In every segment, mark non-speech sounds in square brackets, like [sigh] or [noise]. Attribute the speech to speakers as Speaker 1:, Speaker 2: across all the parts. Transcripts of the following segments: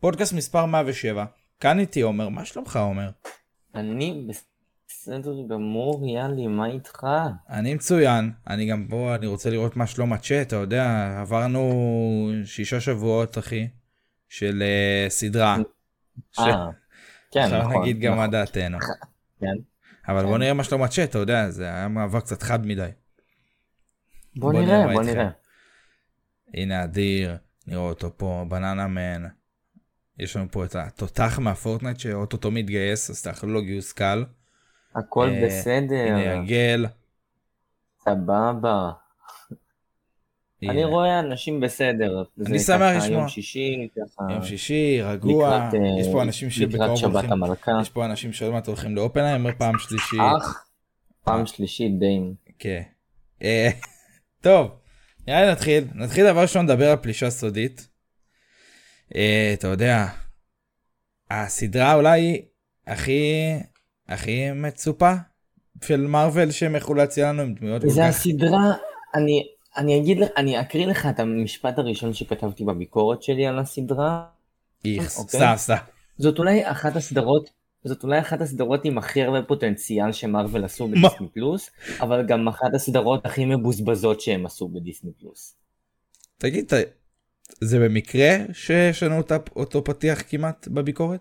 Speaker 1: פודקאסט מספר 107. כאן איתי עומר, מה שלומך עומר?
Speaker 2: אני בסדר גמור, יאלי, מה איתך?
Speaker 1: אני מצוין, אני גם פה, אני רוצה לראות מה שלום הצ'אט, אתה יודע, עברנו שישה שבועות אחי, של uh, סדרה. ש-
Speaker 2: אה, כן,
Speaker 1: עכשיו
Speaker 2: נכון.
Speaker 1: נגיד גם מה
Speaker 2: נכון.
Speaker 1: דעתנו.
Speaker 2: כן.
Speaker 1: אבל בוא נראה מה שלום הצ'אט, אתה יודע, זה היה מעבר קצת חד מדי.
Speaker 2: בוא נראה, בוא. נראה.
Speaker 1: הנה אדיר, נראה אותו פה, Banana Man. יש לנו פה את התותח מה Fortnite שאו-טו-טו מתגייס, אז תאחלו לו גיוס קל.
Speaker 2: הכל
Speaker 1: אה,
Speaker 2: בסדר,
Speaker 1: הנה יגל.
Speaker 2: סבבה. אני רואה אנשים בסדר.
Speaker 1: אני שמח לשמוע.
Speaker 2: יום שישי, ככה.
Speaker 1: יום שישי, רגוע,
Speaker 2: לקראת, אה,
Speaker 1: יש פה אנשים
Speaker 2: לקראת
Speaker 1: שבקרוב
Speaker 2: שבת
Speaker 1: הולכים,
Speaker 2: המלכה.
Speaker 1: יש פה אנשים שעוד מעט הולכים לאופנהיימר פעם שלישית.
Speaker 2: אח, פעם שלישית די.
Speaker 1: כן. אה, [laughs] טוב, נראה לי נתחיל. נתחיל דבר ראשון לדבר על פלישה סודית. אה, אתה יודע, הסדרה אולי הכי הכי מצופה של מארוול שהם יכלו להציע לנו עם דמויות
Speaker 2: זה. הסדרה, אני, אני אגיד לך, אני אקריא לך את המשפט הראשון שכתבתי בביקורת שלי על הסדרה.
Speaker 1: איכס,
Speaker 2: אוקיי.
Speaker 1: סתם סתם.
Speaker 2: זאת אולי אחת הסדרות, זאת אולי אחת הסדרות עם הכי הרבה פוטנציאל שמרוויל עשו? בדיסני פלוס, אבל גם אחת הסדרות הכי מבוזבזות שהם עשו בדיסני פלוס.
Speaker 1: תגיד, זה במקרה שיש לנו אותו פתיח כמעט בביקורת?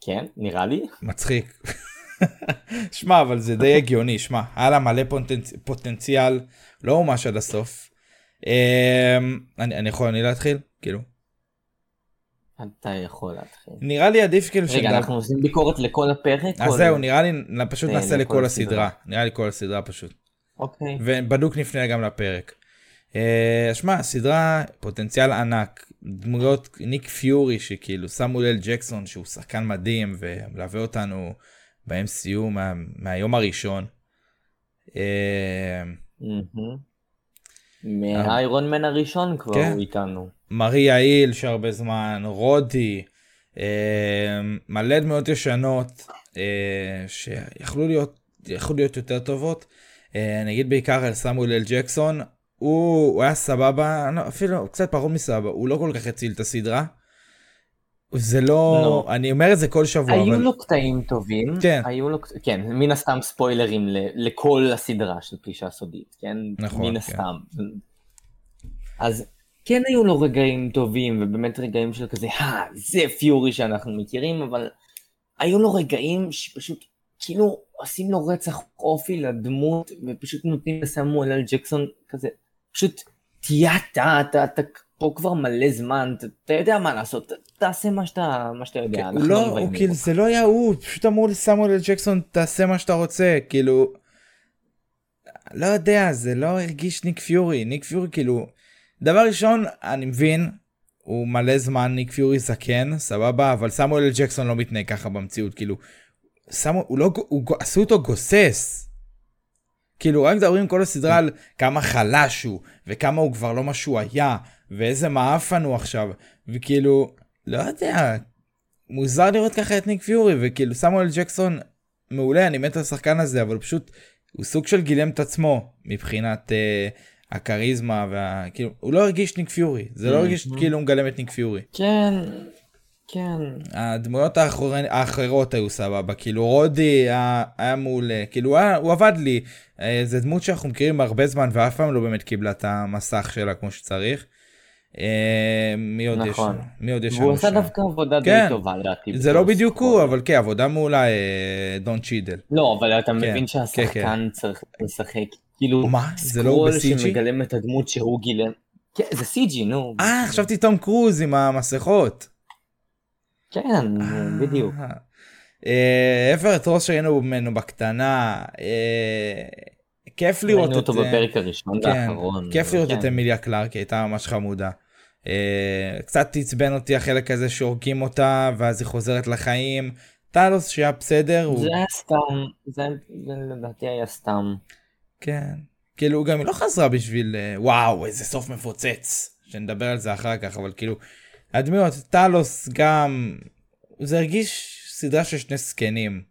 Speaker 2: כן, נראה לי.
Speaker 1: מצחיק. [laughs] שמע, אבל זה די הגיוני, שמע, היה לה מלא פוטנצ... פוטנציאל, לא ממש עד הסוף. אמ, אני, אני יכול אני להתחיל? כאילו.
Speaker 2: אתה יכול להתחיל.
Speaker 1: נראה לי עדיף כאילו
Speaker 2: רגע, אנחנו עושים ביקורת לכל הפרק?
Speaker 1: אז זהו, נראה לי, פשוט
Speaker 2: אה,
Speaker 1: נעשה
Speaker 2: לכל
Speaker 1: לכל
Speaker 2: הסדרה.
Speaker 1: הסדרה. נראה לי כל הסדרה פשוט.
Speaker 2: אוקיי.
Speaker 1: ובדוק נפנה גם לפרק. אה, שמע, סדרה פוטנציאל ענק, דמויות ניק פיורי שכאילו סמואל אל ג'קסון שהוא שחקן מדהים ומלווה אותנו ב-MCU מה, מהיום הראשון. אה.
Speaker 2: מהאיירון מן הראשון כבר
Speaker 1: כן.
Speaker 2: הוא איתנו.
Speaker 1: מריה היל שהרבה זמן, רודי, אה, מלא דמויות ישנות אה, שיכלו להיות, להיות יותר טובות. אה, אני אגיד בעיקר על סמואל אל ג'קסון, הוא, הוא היה סבבה, לא, אפילו קצת פחות מסבבה, הוא לא כל כך הציל את הסדרה. זה לא,
Speaker 2: לא.
Speaker 1: אני אומר את זה כל שבוע,
Speaker 2: היו
Speaker 1: אבל
Speaker 2: לו קטעים טובים,
Speaker 1: כן.
Speaker 2: היו לו, כן, מן הסתם ספוילרים ל- לכל הסדרה של פלישה סודית, כן?
Speaker 1: נכון,
Speaker 2: מן
Speaker 1: כן.
Speaker 2: הסתם. אז כן היו לו רגעים טובים, ובאמת רגעים של כזה, אה, זה פיורי שאנחנו מכירים, אבל היו לו רגעים שפשוט כאילו עושים לו רצח אופי לדמות, ופשוט נותנים לסמואל אל ג'קסון כזה, פשוט תהיה אתה, אתה, אתה פה כבר מלא זמן, אתה, יודע מה לעשות, תעשה מה שאתה, מה שאתה יודע.
Speaker 1: כן, הוא
Speaker 2: אנחנו
Speaker 1: לא,
Speaker 2: מביימים
Speaker 1: הוא כאילו,
Speaker 2: אותך."
Speaker 1: זה לא היה הוא, פשוט אמרו לסמואל אל ג'קסון, תעשה מה שאתה רוצה, כאילו, לא יודע, זה לא הרגיש ניק פיורי, ניק פיורי כאילו, דבר ראשון, אני מבין, הוא מלא זמן ניק פיורי זקן, סבבה, אבל סמואל אל ג'קסון לא מתנהג ככה במציאות, כאילו, סמואל, הוא לא, הוא, עשו אותו גוסס. כאילו רק מדברים כל הסדרה על כמה חלש הוא, וכמה הוא כבר לא מה שהוא היה, ואיזה מעפן הוא עכשיו, וכאילו, לא יודע, מוזר לראות ככה את ניק פיורי, וכאילו סמואל ג'קסון מעולה, אני מת על השחקן הזה, אבל פשוט הוא סוג של גילם את עצמו מבחינת אה, הכריזמה, וה... כאילו, הוא לא הרגיש ניק פיורי, זה לא הרגיש כאילו הוא מגלם את ניק פיורי.
Speaker 2: כן, כן.
Speaker 1: הדמויות האחור... האחרות היו סבבה, כאילו רודי היה, היה מעולה, כאילו היה, הוא עבד לי, אה, זה דמות שאנחנו מכירים הרבה זמן ואף פעם לא באמת קיבלה את המסך שלה כמו שצריך. אה, מי עוד
Speaker 2: נכון.
Speaker 1: יש? מי עוד יש
Speaker 2: והוא
Speaker 1: לנו
Speaker 2: עשה
Speaker 1: שם?
Speaker 2: דווקא עבודה די
Speaker 1: כן.
Speaker 2: טובה לדעתי.
Speaker 1: זה לא בדיוק הוא. אבל כן, עבודה מעולה, אה, דון צ'ידל.
Speaker 2: לא, אבל אתה
Speaker 1: כן,
Speaker 2: מבין
Speaker 1: כן,
Speaker 2: שהשחקן צריך לשחק, כאילו,
Speaker 1: מה? זה לא הוא
Speaker 2: סקרול
Speaker 1: ב-CG?
Speaker 2: שמגלם את הדמות שהוא גילם. כן, זה CG, נו.
Speaker 1: אה, חשבתי תום קרוז עם המסכות.
Speaker 2: כן, בדיוק.
Speaker 1: אה, אה, אברט רוס ראינו ממנו בקטנה, אה, כיף לראות
Speaker 2: ראינו
Speaker 1: את...
Speaker 2: אותו
Speaker 1: אה,
Speaker 2: בפרק הראשון
Speaker 1: כן,
Speaker 2: והאחרון.
Speaker 1: כיף לראות
Speaker 2: כן.
Speaker 1: את אמיליה קלארק, היא הייתה ממש חמודה. אה, קצת עצבן אותי החלק הזה שהורגים אותה ואז היא חוזרת לחיים. טלוס שהיה בסדר. הוא...
Speaker 2: זה היה סתם, זה, זה לדעתי היה סתם.
Speaker 1: כן. כאילו גם היא לא חזרה בשביל אה, וואו איזה סוף מפוצץ. שנדבר על זה אחר כך אבל כאילו הדמויות טלוס גם זה הרגיש סדרה של שני זקנים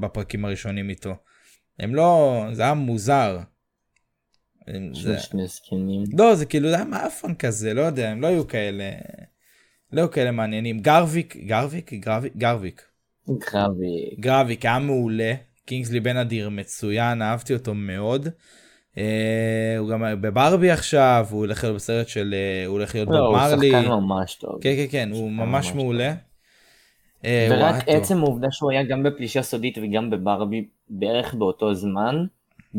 Speaker 1: בפרקים הראשונים איתו. הם לא זה היה מוזר. זה...
Speaker 2: שני זקנים.
Speaker 1: לא זה כאילו זה היה מאפן כזה לא יודע הם לא היו כאלה לא היו כאלה מעניינים גרביק גרביק גרביק גרביק
Speaker 2: גרבי.
Speaker 1: גרביק היה מעולה קינגסלי בן אדיר מצוין אהבתי אותו מאוד. אה, הוא גם בברבי עכשיו הוא הולך להיות בסרט של אה, הוא הולך להיות
Speaker 2: לא,
Speaker 1: בוב
Speaker 2: הוא. שחקן ממש טוב.
Speaker 1: כן כן כן הוא ממש מעולה. אה, הוא
Speaker 2: ורק
Speaker 1: טוב.
Speaker 2: עצם העובדה שהוא היה גם בפלישה סודית וגם בברבי בערך באותו זמן,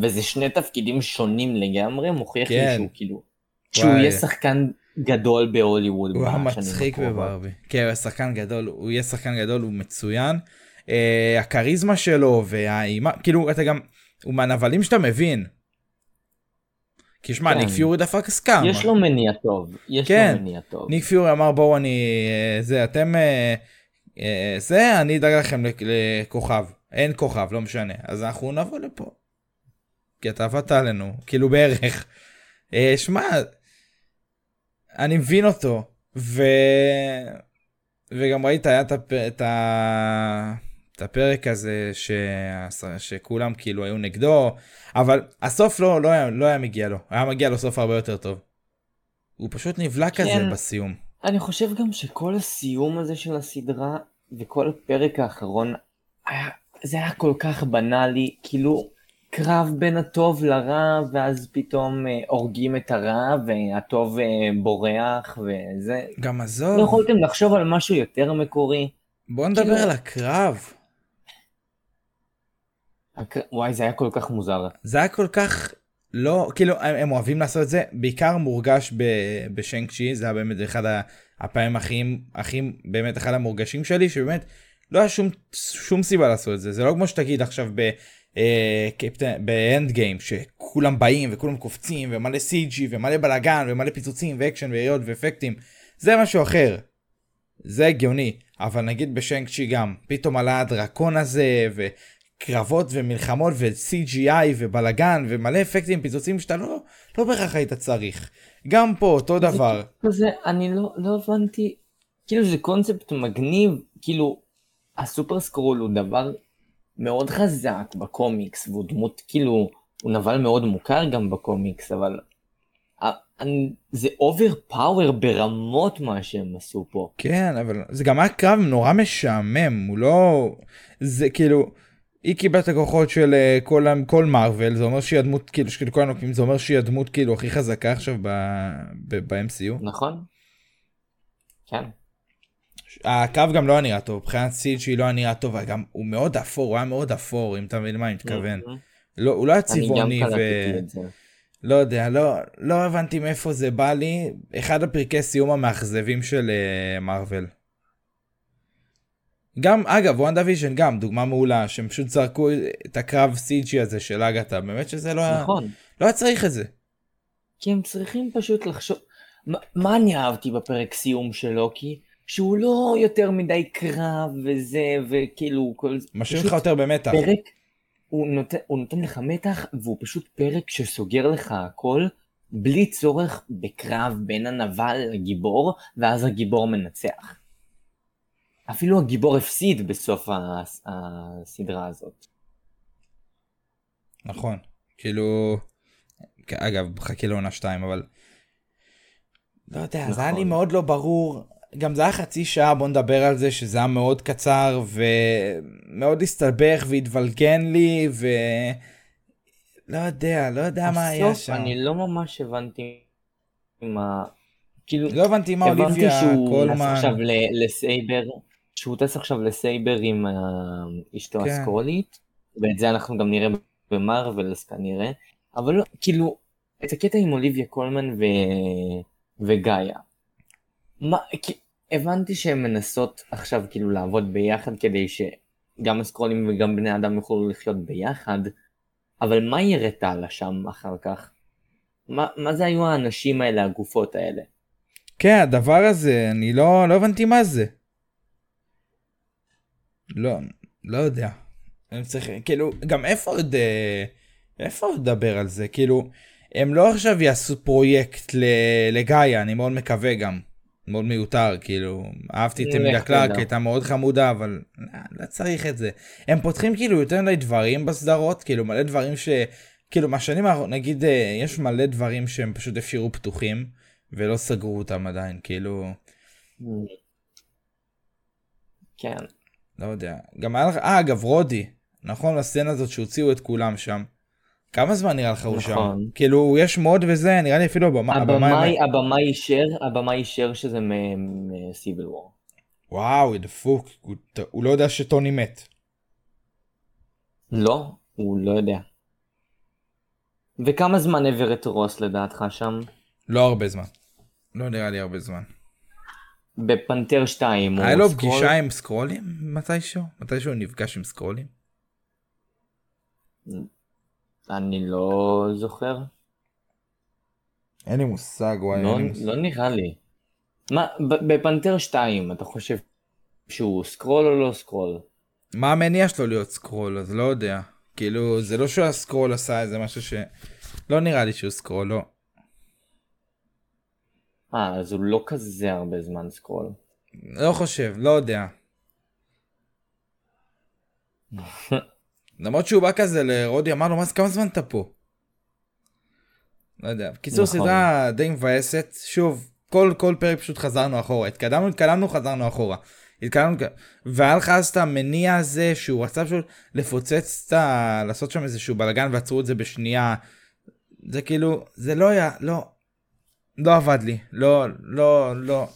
Speaker 2: וזה שני תפקידים שונים לגמרי, מוכיח לי
Speaker 1: כן.
Speaker 2: שהוא כאילו, שהוא
Speaker 1: וואי.
Speaker 2: יהיה שחקן גדול בהוליווד.
Speaker 1: הוא היה
Speaker 2: בשנים
Speaker 1: מצחיק
Speaker 2: הקרובות.
Speaker 1: בברבי. כן הוא שחקן גדול הוא יהיה שחקן גדול הוא מצוין. אה, הכריזמה שלו והאימה כאילו אתה גם הוא מהנבלים שאתה מבין. כי שמע
Speaker 2: כן.
Speaker 1: ניק פיורי דפק סקאם.
Speaker 2: יש לו מניע טוב, יש
Speaker 1: כן.
Speaker 2: לו מניע טוב.
Speaker 1: ניק פיורי אמר בואו אני אה, זה אתם אה, זה אני אדאג לכם לכ- לכוכב אין כוכב לא משנה אז אנחנו נבוא לפה. כי אתה עבדת עלינו כאילו בערך. אה, שמע אני מבין אותו ו... וגם ראית היה את, הפ... את, ה... את הפרק הזה ש... שכולם כאילו היו נגדו אבל הסוף לא, לא, היה, לא היה מגיע לו היה מגיע לו סוף הרבה יותר טוב. הוא פשוט נבלע כזה
Speaker 2: כן.
Speaker 1: בסיום.
Speaker 2: אני חושב גם שכל הסיום הזה של הסדרה וכל הפרק האחרון היה, זה היה כל כך בנאלי, כאילו קרב בין הטוב לרע ואז פתאום אה, הורגים את הרע והטוב אה, בורח וזה.
Speaker 1: גם
Speaker 2: לא
Speaker 1: עזוב
Speaker 2: יכולתם לחשוב על משהו יותר מקורי?
Speaker 1: בוא נדבר
Speaker 2: כאילו-
Speaker 1: על הקרב
Speaker 2: הק- וואי זה היה כל כך מוזר.
Speaker 1: זה היה כל כך לא כאילו הם, הם אוהבים לעשות את זה בעיקר מורגש ב- ב Shang-Chi זה היה באמת אחד הפעמים הכי הכי באמת אחד המורגשים שלי שבאמת לא היה שום שום סיבה לעשות את זה זה לא כמו שתגיד עכשיו ב... אה, קפטן ב Endgame שכולם באים וכולם קופצים ומלא CG ומלא בלאגן ומלא פיצוצים ואקשן ויריות ואפקטים זה משהו אחר. זה הגיוני אבל נגיד ב Shang-Chi גם פתאום עלה הדרקון הזה וקרבות ומלחמות ו-CGI ובלאגן ומלא אפקטים פיצוצים שאתה לא לא בהכרח היית צריך. גם פה אותו דבר.
Speaker 2: כזה, אני לא, לא הבנתי, כאילו זה קונספט מגניב, כאילו ה Super Skrull הוא דבר מאוד חזק בקומיקס, והוא דמות כאילו, הוא נבל מאוד מוכר גם בקומיקס, אבל ה- אני, זה overpower ברמות מה שהם עשו פה.
Speaker 1: כן אבל זה גם היה קרב נורא משעמם הוא לא זה כאילו. היא קיבלה את הכוחות של אה, כל, כל מארוול זה אומר שהיא הדמות כאילו של כל הנוקמים זה אומר שהיא הדמות כאילו הכי חזקה עכשיו ב-MCU.
Speaker 2: נכון? כן.
Speaker 1: הקרב גם לא היה נראה טוב מבחינת סיד שהיא לא היה נראה טוב גם הוא מאוד אפור הוא היה מאוד אפור אם אתה מבין מה אני מתכוון. לא, הוא לא היה צבעוני ו... לא יודע לא לא הבנתי מאיפה זה בא לי אחד הפרקי סיום המאכזבים של אה, מארוול. גם אגב WandaVision גם דוגמה מעולה שהם פשוט זרקו את הקרב CGI הזה של אגתה באמת שזה לא היה
Speaker 2: נכון.
Speaker 1: לא היה צריך את זה.
Speaker 2: כי הם צריכים פשוט לחשוב, מה, מה אני אהבתי בפרק סיום של לוקי? שהוא לא יותר מדי קרב וזה, וכאילו כל זה.
Speaker 1: משאיר לך יותר במתח.
Speaker 2: פרק, הוא נותן, הוא נותן לך מתח, והוא פשוט פרק שסוגר לך הכל, בלי צורך בקרב בין הנבל לגיבור, ואז הגיבור מנצח. אפילו הגיבור הפסיד בסוף הס- הסדרה הזאת.
Speaker 1: נכון כאילו אגב חכה לעונה 2 אבל לא יודע זה היה לי
Speaker 2: נכון.
Speaker 1: מאוד לא ברור גם זה היה חצי שעה בוא נדבר על זה שזה היה מאוד קצר ומאוד הסתבך והתבלגן לי ו... לא יודע לא יודע מה היה
Speaker 2: בסוף
Speaker 1: שם
Speaker 2: אני לא ממש הבנתי מה... כאילו,
Speaker 1: לא הבנתי מה
Speaker 2: הבנתי
Speaker 1: אוליביה
Speaker 2: שהוא טס
Speaker 1: קולמן
Speaker 2: עכשיו לסייבר, שהוא טס עכשיו לסייבר עם אה, אשתו
Speaker 1: כן.
Speaker 2: הסקרולית, ואת זה אנחנו גם נראה במרוויל אז כנראה, אבל לא, כאילו, את הקטע עם אוליביה קולמן ו... וגאיה. מה, כי... הבנתי שהן מנסות עכשיו כאילו לעבוד ביחד כדי שגם הסקרולים וגם בני אדם יוכלו לחיות ביחד, אבל מה היא הראתה לה שם אחר כך? מה, מה זה היו האנשים האלה, הגופות האלה?
Speaker 1: כן, הדבר הזה, אני לא, לא הבנתי מה זה. לא, לא יודע. הם צריכים, כאילו, גם איפה עוד, אה, איפה עוד לדבר על זה? כאילו, הם לא עכשיו יעשו פרויקט לגאיה, אני מאוד מקווה גם. מאוד מיותר, כאילו, אהבתי את אמילה
Speaker 2: לך
Speaker 1: קלארק,
Speaker 2: תדע.
Speaker 1: הייתה מאוד חמודה, אבל לא, לא צריך את זה. הם פותחים כאילו יותר מדי דברים בסדרות, כאילו מלא דברים ש... כאילו מהשנים האחרונות, נגיד, אה, יש מלא דברים שהם פשוט השאירו פתוחים, ולא סגרו אותם עדיין, כאילו,
Speaker 2: כן.
Speaker 1: לא יודע. גם היה לך, אה, אגב, רודי, נכון, לסצנה הזאת שהוציאו את כולם שם. כמה זמן נראה לך הוא שם?
Speaker 2: נכון.
Speaker 1: כאילו, יש מוד וזה, נראה לי אפילו הבמה...
Speaker 2: הבמאי, הבמאי אישר, הבמאי אישר שזה מסיביל וור.
Speaker 1: וואו, דפוק, הוא, הוא לא יודע שטוני מת.
Speaker 2: לא, הוא לא יודע. וכמה זמן אברט רוס לדעתך שם?
Speaker 1: לא הרבה זמן. לא נראה לי הרבה זמן.
Speaker 2: בפנתר 2 הוא
Speaker 1: היה לו
Speaker 2: סקרול?
Speaker 1: פגישה עם סקרולים מתישהו? מתישהו הוא נפגש עם סקרולים?
Speaker 2: אני לא זוכר.
Speaker 1: אין לי מושג, וואי.
Speaker 2: לא,
Speaker 1: אין לי מושג.
Speaker 2: לא נראה לי. מה, בפנתר 2 אתה חושב שהוא סקרול או לא סקרול?
Speaker 1: מה המניע שלו להיות סקרול? אז לא יודע. כאילו, זה לא שהסקרול עשה איזה משהו ש... לא נראה לי שהוא סקרול, לא.
Speaker 2: אה, אז הוא לא כזה הרבה זמן סקרול.
Speaker 1: לא חושב, לא יודע. [laughs] למרות שהוא בא כזה לרודי, אמר לו, מה זה, כמה זמן אתה פה? לא יודע. בקיצור,
Speaker 2: נכון.
Speaker 1: סדרה די מבאסת. שוב, כל, כל פרק פשוט חזרנו אחורה. התקדמנו, התקדמנו, חזרנו אחורה. התקדמנו, והיה לך אז את המניע הזה שהוא רצה פשוט לפוצץ את ה... לעשות שם איזשהו בלאגן ועצרו את זה בשנייה. זה כאילו, זה לא היה, לא, לא עבד לי. לא, לא, לא,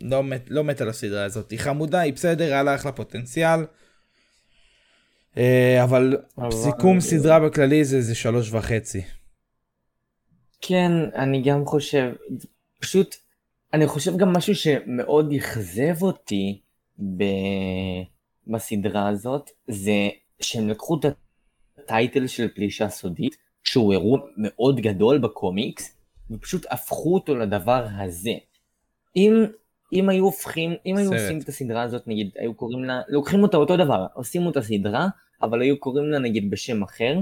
Speaker 1: לא מת, לא מת על הסדרה הזאת. היא חמודה, היא בסדר, היה לה אחלה פוטנציאל. אה, אבל
Speaker 2: אבל-
Speaker 1: סיכום סדרה בכללי זה זה שלוש וחצי.
Speaker 2: כן, אני גם חושב, פשוט, אני חושב גם משהו שמאוד אכזב אותי ב... בסדרה הזאת, זה שהם לקחו את הטייטל של פלישה סודית, שהוא אירוע מאוד גדול בקומיקס, ופשוט הפכו אותו לדבר הזה. אם, אם היו הופכים, אם היו
Speaker 1: סרט.
Speaker 2: עושים את הסדרה הזאת, נגיד, היו קוראים לה, לוקחים אותה אותו דבר, עושים אותה סדרה, אבל היו קוראים לה נגיד בשם אחר,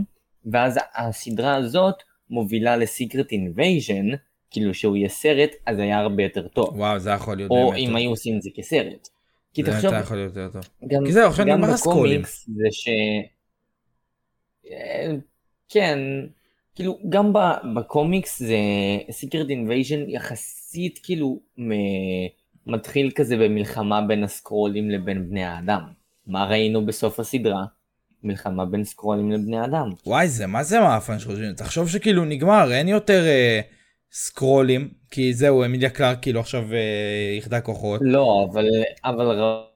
Speaker 2: ואז הסדרה הזאת מובילה ל Secret Invasion, כאילו שהוא יהיה סרט, אז היה הרבה יותר טוב.
Speaker 1: וואו זה יכול להיות
Speaker 2: או
Speaker 1: באמת
Speaker 2: אם
Speaker 1: טוב.
Speaker 2: היו עושים את זה כסרט. כי
Speaker 1: זה
Speaker 2: תחשוב,
Speaker 1: היה יכול להיות יותר טוב.
Speaker 2: גם,
Speaker 1: כי זהו, עכשיו נגמר.
Speaker 2: בקומיקס זה ש... אה, כן, כאילו גם בקומיקס זה Secret Invasion יחסית כאילו מ- מתחיל כזה במלחמה בין הסקרולים לבין בני האדם. מה ראינו בסוף הסדרה? מלחמה בין סקרולים לבני אדם.
Speaker 1: וואי זה מה זה מאפן שחושבים תחשוב שכאילו נגמר אין יותר אה, סקרולים כי זהו אמיליה קלארק כאילו עכשיו אה, איחדה כוחות.
Speaker 2: לא, אבל, אבל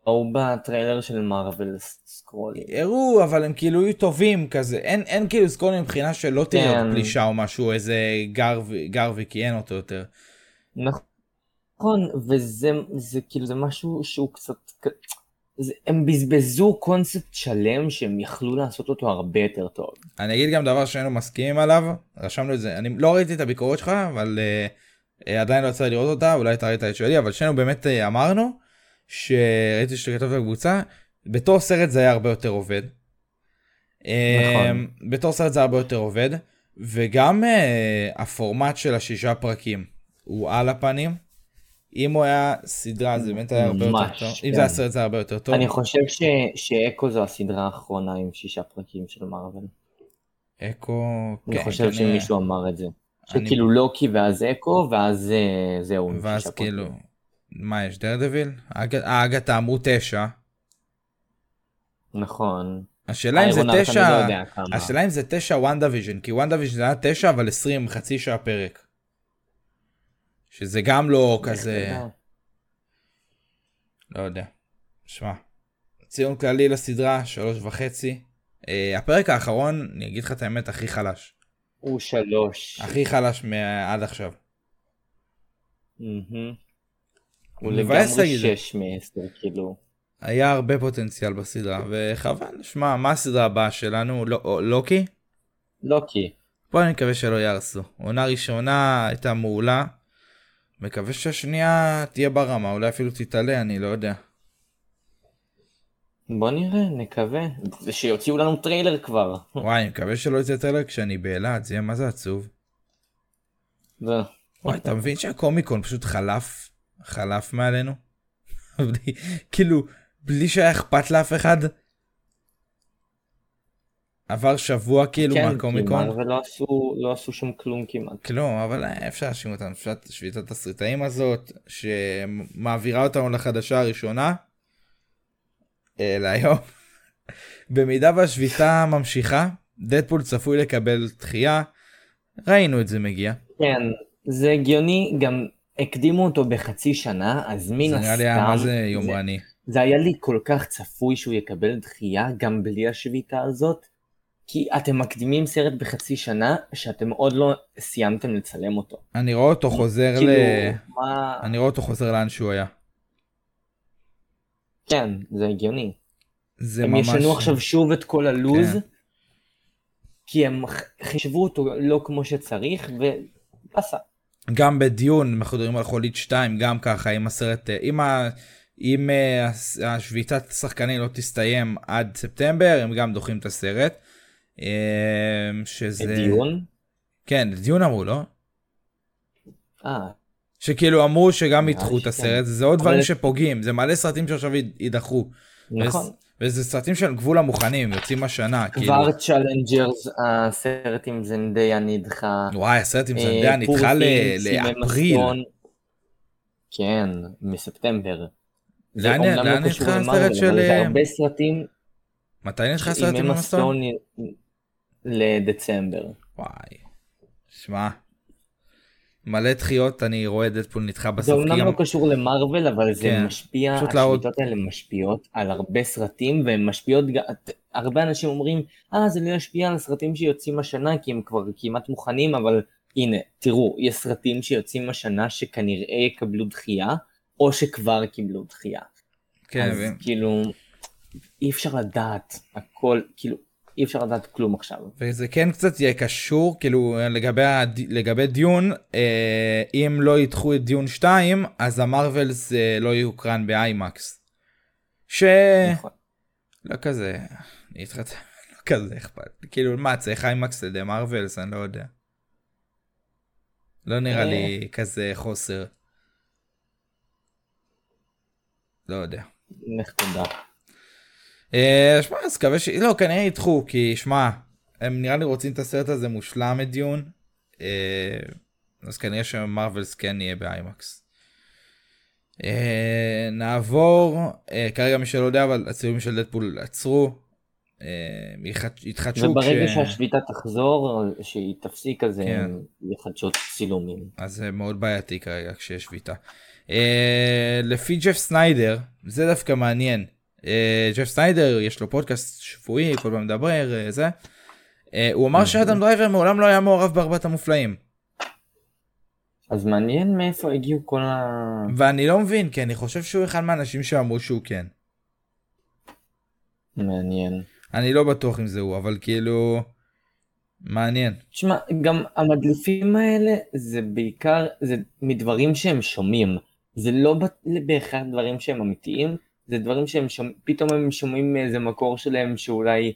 Speaker 2: ראו בטריילר של מארוול סקרולים.
Speaker 1: הראו אבל הם כאילו יהיו טובים כזה אין אין כאילו סקרולים מבחינה שלא תהיה
Speaker 2: כן.
Speaker 1: עוד פלישה או משהו איזה גרווי גרווי כי אין אותו יותר.
Speaker 2: נכון, וזה זה כאילו זה משהו שהוא קצת, הם בזבזו קונספט שלם שהם יכלו לעשות אותו הרבה יותר טוב.
Speaker 1: אני אגיד גם דבר שהיינו מסכימים עליו רשמנו את זה אני לא ראיתי את הביקורת שלך אבל אה, עדיין לא יצא לי לראות אותה אולי אתה ראית את שלי אבל שנינו באמת אה, אמרנו שראיתי שאתה כתבת בקבוצה בתור סרט זה היה הרבה יותר עובד.
Speaker 2: נכון.
Speaker 1: בתור סרט זה הרבה יותר עובד וגם אה, הפורמט של השישה פרקים הוא על הפנים. אם הוא היה סדרה זה באמת היה הרבה יותר
Speaker 2: ממש,
Speaker 1: טוב. אם
Speaker 2: כן.
Speaker 1: זה היה סרט זה היה הרבה יותר טוב.
Speaker 2: אני חושב ש, שאקו זו הסדרה האחרונה עם שישה פרקים של מארוול.
Speaker 1: אקו.
Speaker 2: אני
Speaker 1: כן,
Speaker 2: חושב
Speaker 1: כנראה.
Speaker 2: שמישהו אמר את זה.
Speaker 1: אני-
Speaker 2: שכאילו לוקי ואז אקו ואז אה, זהו.
Speaker 1: ואז כאילו,
Speaker 2: פרקים.
Speaker 1: מה יש דרדוויל? אגתה אמרו תשע.
Speaker 2: נכון.
Speaker 1: השאלה אם זה תשע,
Speaker 2: לא כמה.
Speaker 1: השאלה אם זה תשע וונדה ויז'ן, כי וונדה ויז'ן זה היה תשע אבל עשרים חצי שעה פרק. שזה גם לא כזה,
Speaker 2: איך אתה-
Speaker 1: לא יודע. שמע, ציון כללי לסדרה, שלוש וחצי. אה, הפרק האחרון, אני אגיד לך את האמת, הכי חלש.
Speaker 2: הוא שלוש.
Speaker 1: הכי חלש מעד עכשיו.
Speaker 2: מהמם. הוא לגמרי. שש מעשר כאילו.
Speaker 1: היה הרבה פוטנציאל בסדרה, וחבל. שמע, מה הסדרה הבאה שלנו? לא- לוקי?
Speaker 2: לוקי.
Speaker 1: פה אני מקווה שלא יהרסו. עונה ראשונה הייתה מעולה, מקווה שהשנייה תהיה ברמה, אולי אפילו תתעלה, אני לא יודע.
Speaker 2: בוא נראה, נקווה. ושיוציאו לנו טריילר כבר.
Speaker 1: וואי, אני מקווה שלא יצא טריילר כשאני באילת, זה יהיה מה זה עצוב.
Speaker 2: זה-
Speaker 1: וואי, אתה מבין שהקומיקון פשוט חלף, חלף מעלינו? [laughs] בלי- כאילו, בלי שהיה אכפת לאף אחד? עבר שבוע כאילו
Speaker 2: כן,
Speaker 1: מהקומיקון?
Speaker 2: מארוול לא עשו, לא עשו שום כלום כמעט.
Speaker 1: כלום, אבל אה, אפשר להאשים אותנו, שביתת- שביתת התסריטאים הזאת, שמעבירה אותנו לחדשה הראשונה, אה, להיום. [laughs] במידה והשביתה ממשיכה, דדפול צפוי לקבל דחייה, ראינו את זה מגיע.
Speaker 2: כן, זה הגיוני, גם הקדימו אותו בחצי שנה, אז מן
Speaker 1: זה
Speaker 2: הסתם...
Speaker 1: נראה לי היה מה זה יומרני.
Speaker 2: זה היה לי כל כך צפוי שהוא יקבל דחייה גם בלי השביתה הזאת, כי אתם מקדימים סרט בחצי שנה שאתם עוד לא סיימתם לצלם אותו.
Speaker 1: אני רואה אותו חוזר ל...
Speaker 2: כאילו, מה...
Speaker 1: אני רואה אותו חוזר לאן שהוא היה.
Speaker 2: כן, זה הגיוני.
Speaker 1: זה
Speaker 2: הם
Speaker 1: ממש...
Speaker 2: ישנו עכשיו שוב את כל הלוז,
Speaker 1: כן.
Speaker 2: כי הם חישבו אותו לא כמו שצריך, ובאסה.
Speaker 1: גם בדיון, אנחנו מדברים על חולית 2, גם ככה, אם הסרט, אה, אם, ה... אם אה, השביתת שחקנים לא תסתיים עד ספטמבר, הם גם דוחים את הסרט. אה, שזה...
Speaker 2: דון?
Speaker 1: כן, דון אמרו, לא?
Speaker 2: אה,
Speaker 1: שכאילו אמרו שגם
Speaker 2: נראה
Speaker 1: ידחו את הסרט. שכן, זה עוד דברים שפוגעים, זה מלא סרטים שעכשיו ייד- יידחו.
Speaker 2: נכון.
Speaker 1: וזה- סרטים שכבר מוכנים, יוצאים השנה, כאילו.
Speaker 2: כבר צ'אלנג'רס, הסרט עם זנדיה נדחה.
Speaker 1: וואי, הסרט עם
Speaker 2: אה,
Speaker 1: זנדיה נדחה לאפריל.
Speaker 2: כן, מספטמבר.
Speaker 1: לאן-
Speaker 2: לא
Speaker 1: נדחה הסרט של,
Speaker 2: זה
Speaker 1: אה,
Speaker 2: הרבה סרטים
Speaker 1: מתי נדחה הסרט עם
Speaker 2: אמה
Speaker 1: המסטון?
Speaker 2: סטון לדצמבר.
Speaker 1: וואי, שמע, מלא דחיות, אני רואה דדפול נדחה
Speaker 2: זה
Speaker 1: בסוף, כי
Speaker 2: אומנם. לא קשור למרוויל, אבל זה
Speaker 1: כן,
Speaker 2: משפיע, השביתות האלה משפיעות על הרבה סרטים, והן משפיעות, הרבה אנשים אומרים, אה, זה לא ישפיע על הסרטים שיוצאים השנה, כי הם כבר כמעט מוכנים, אבל הנה, תראו, יש סרטים שיוצאים השנה שכנראה יקבלו דחייה, או שכבר קיבלו דחייה.
Speaker 1: כן,
Speaker 2: אז
Speaker 1: ו-
Speaker 2: כאילו, אי אפשר לדעת הכל, כאילו, אי אפשר לדעת כלום עכשיו.
Speaker 1: וזה כן קצת יהיה קשור, כאילו, לגבי, הד... לגבי דיון, אה, אם לא ידחו את דיון 2, אז המרווילס אה, לא יוקרן באיימקס. ש...
Speaker 2: נכון.
Speaker 1: לא כזה, אני איתך, [laughs] לא כזה אכפת, כאילו, מה, צריך איימקס לידי מרווילס, אני לא יודע. לא נראה לי כזה חוסר. לא יודע.
Speaker 2: לך תודה.
Speaker 1: אה, שמע, אז מקווה ש... לא, כנראה ידחו, כי שמע, הם נראה לי רוצים את הסרט הזה מושלם את דיון, אה, אז כנראה שמרווילס כן יהיה באיימקס. אה, נעבור, כרגע מי שלא יודע, אבל הצילומים של דדפול עצרו, יתחדשו
Speaker 2: וברגע
Speaker 1: כש-
Speaker 2: שהשביתה תחזור, שהיא תפסיק, אז
Speaker 1: כן.
Speaker 2: הם יחדשו צילומים.
Speaker 1: אז זה מאוד בעייתי כרגע כשיש שביתה. לפי ג'ף סניידר, זה דווקא מעניין. אה, ג'ף סניידר יש לו פודקאסט שבועי, כל פעם מדבר, אה, זה. אה, הוא אמר שאדם דרייבר מעולם לא היה מעורב בארבעת המופלאים.
Speaker 2: אז מעניין מאיפה הגיעו כל ה...
Speaker 1: ואני לא מבין, כי אני חושב שהוא אחד מהאנשים שאמרו שהוא כן.
Speaker 2: מעניין.
Speaker 1: אני לא בטוח אם זה הוא, אבל כאילו... מעניין.
Speaker 2: תשמע, גם המדליפים האלה זה בעיקר, זה מדברים שהם שומעים. זה לא בהכרח דברים שהם אמיתיים, זה דברים שהם שומעים, פתאום הם שומעים מאיזה מקור שלהם שאולי,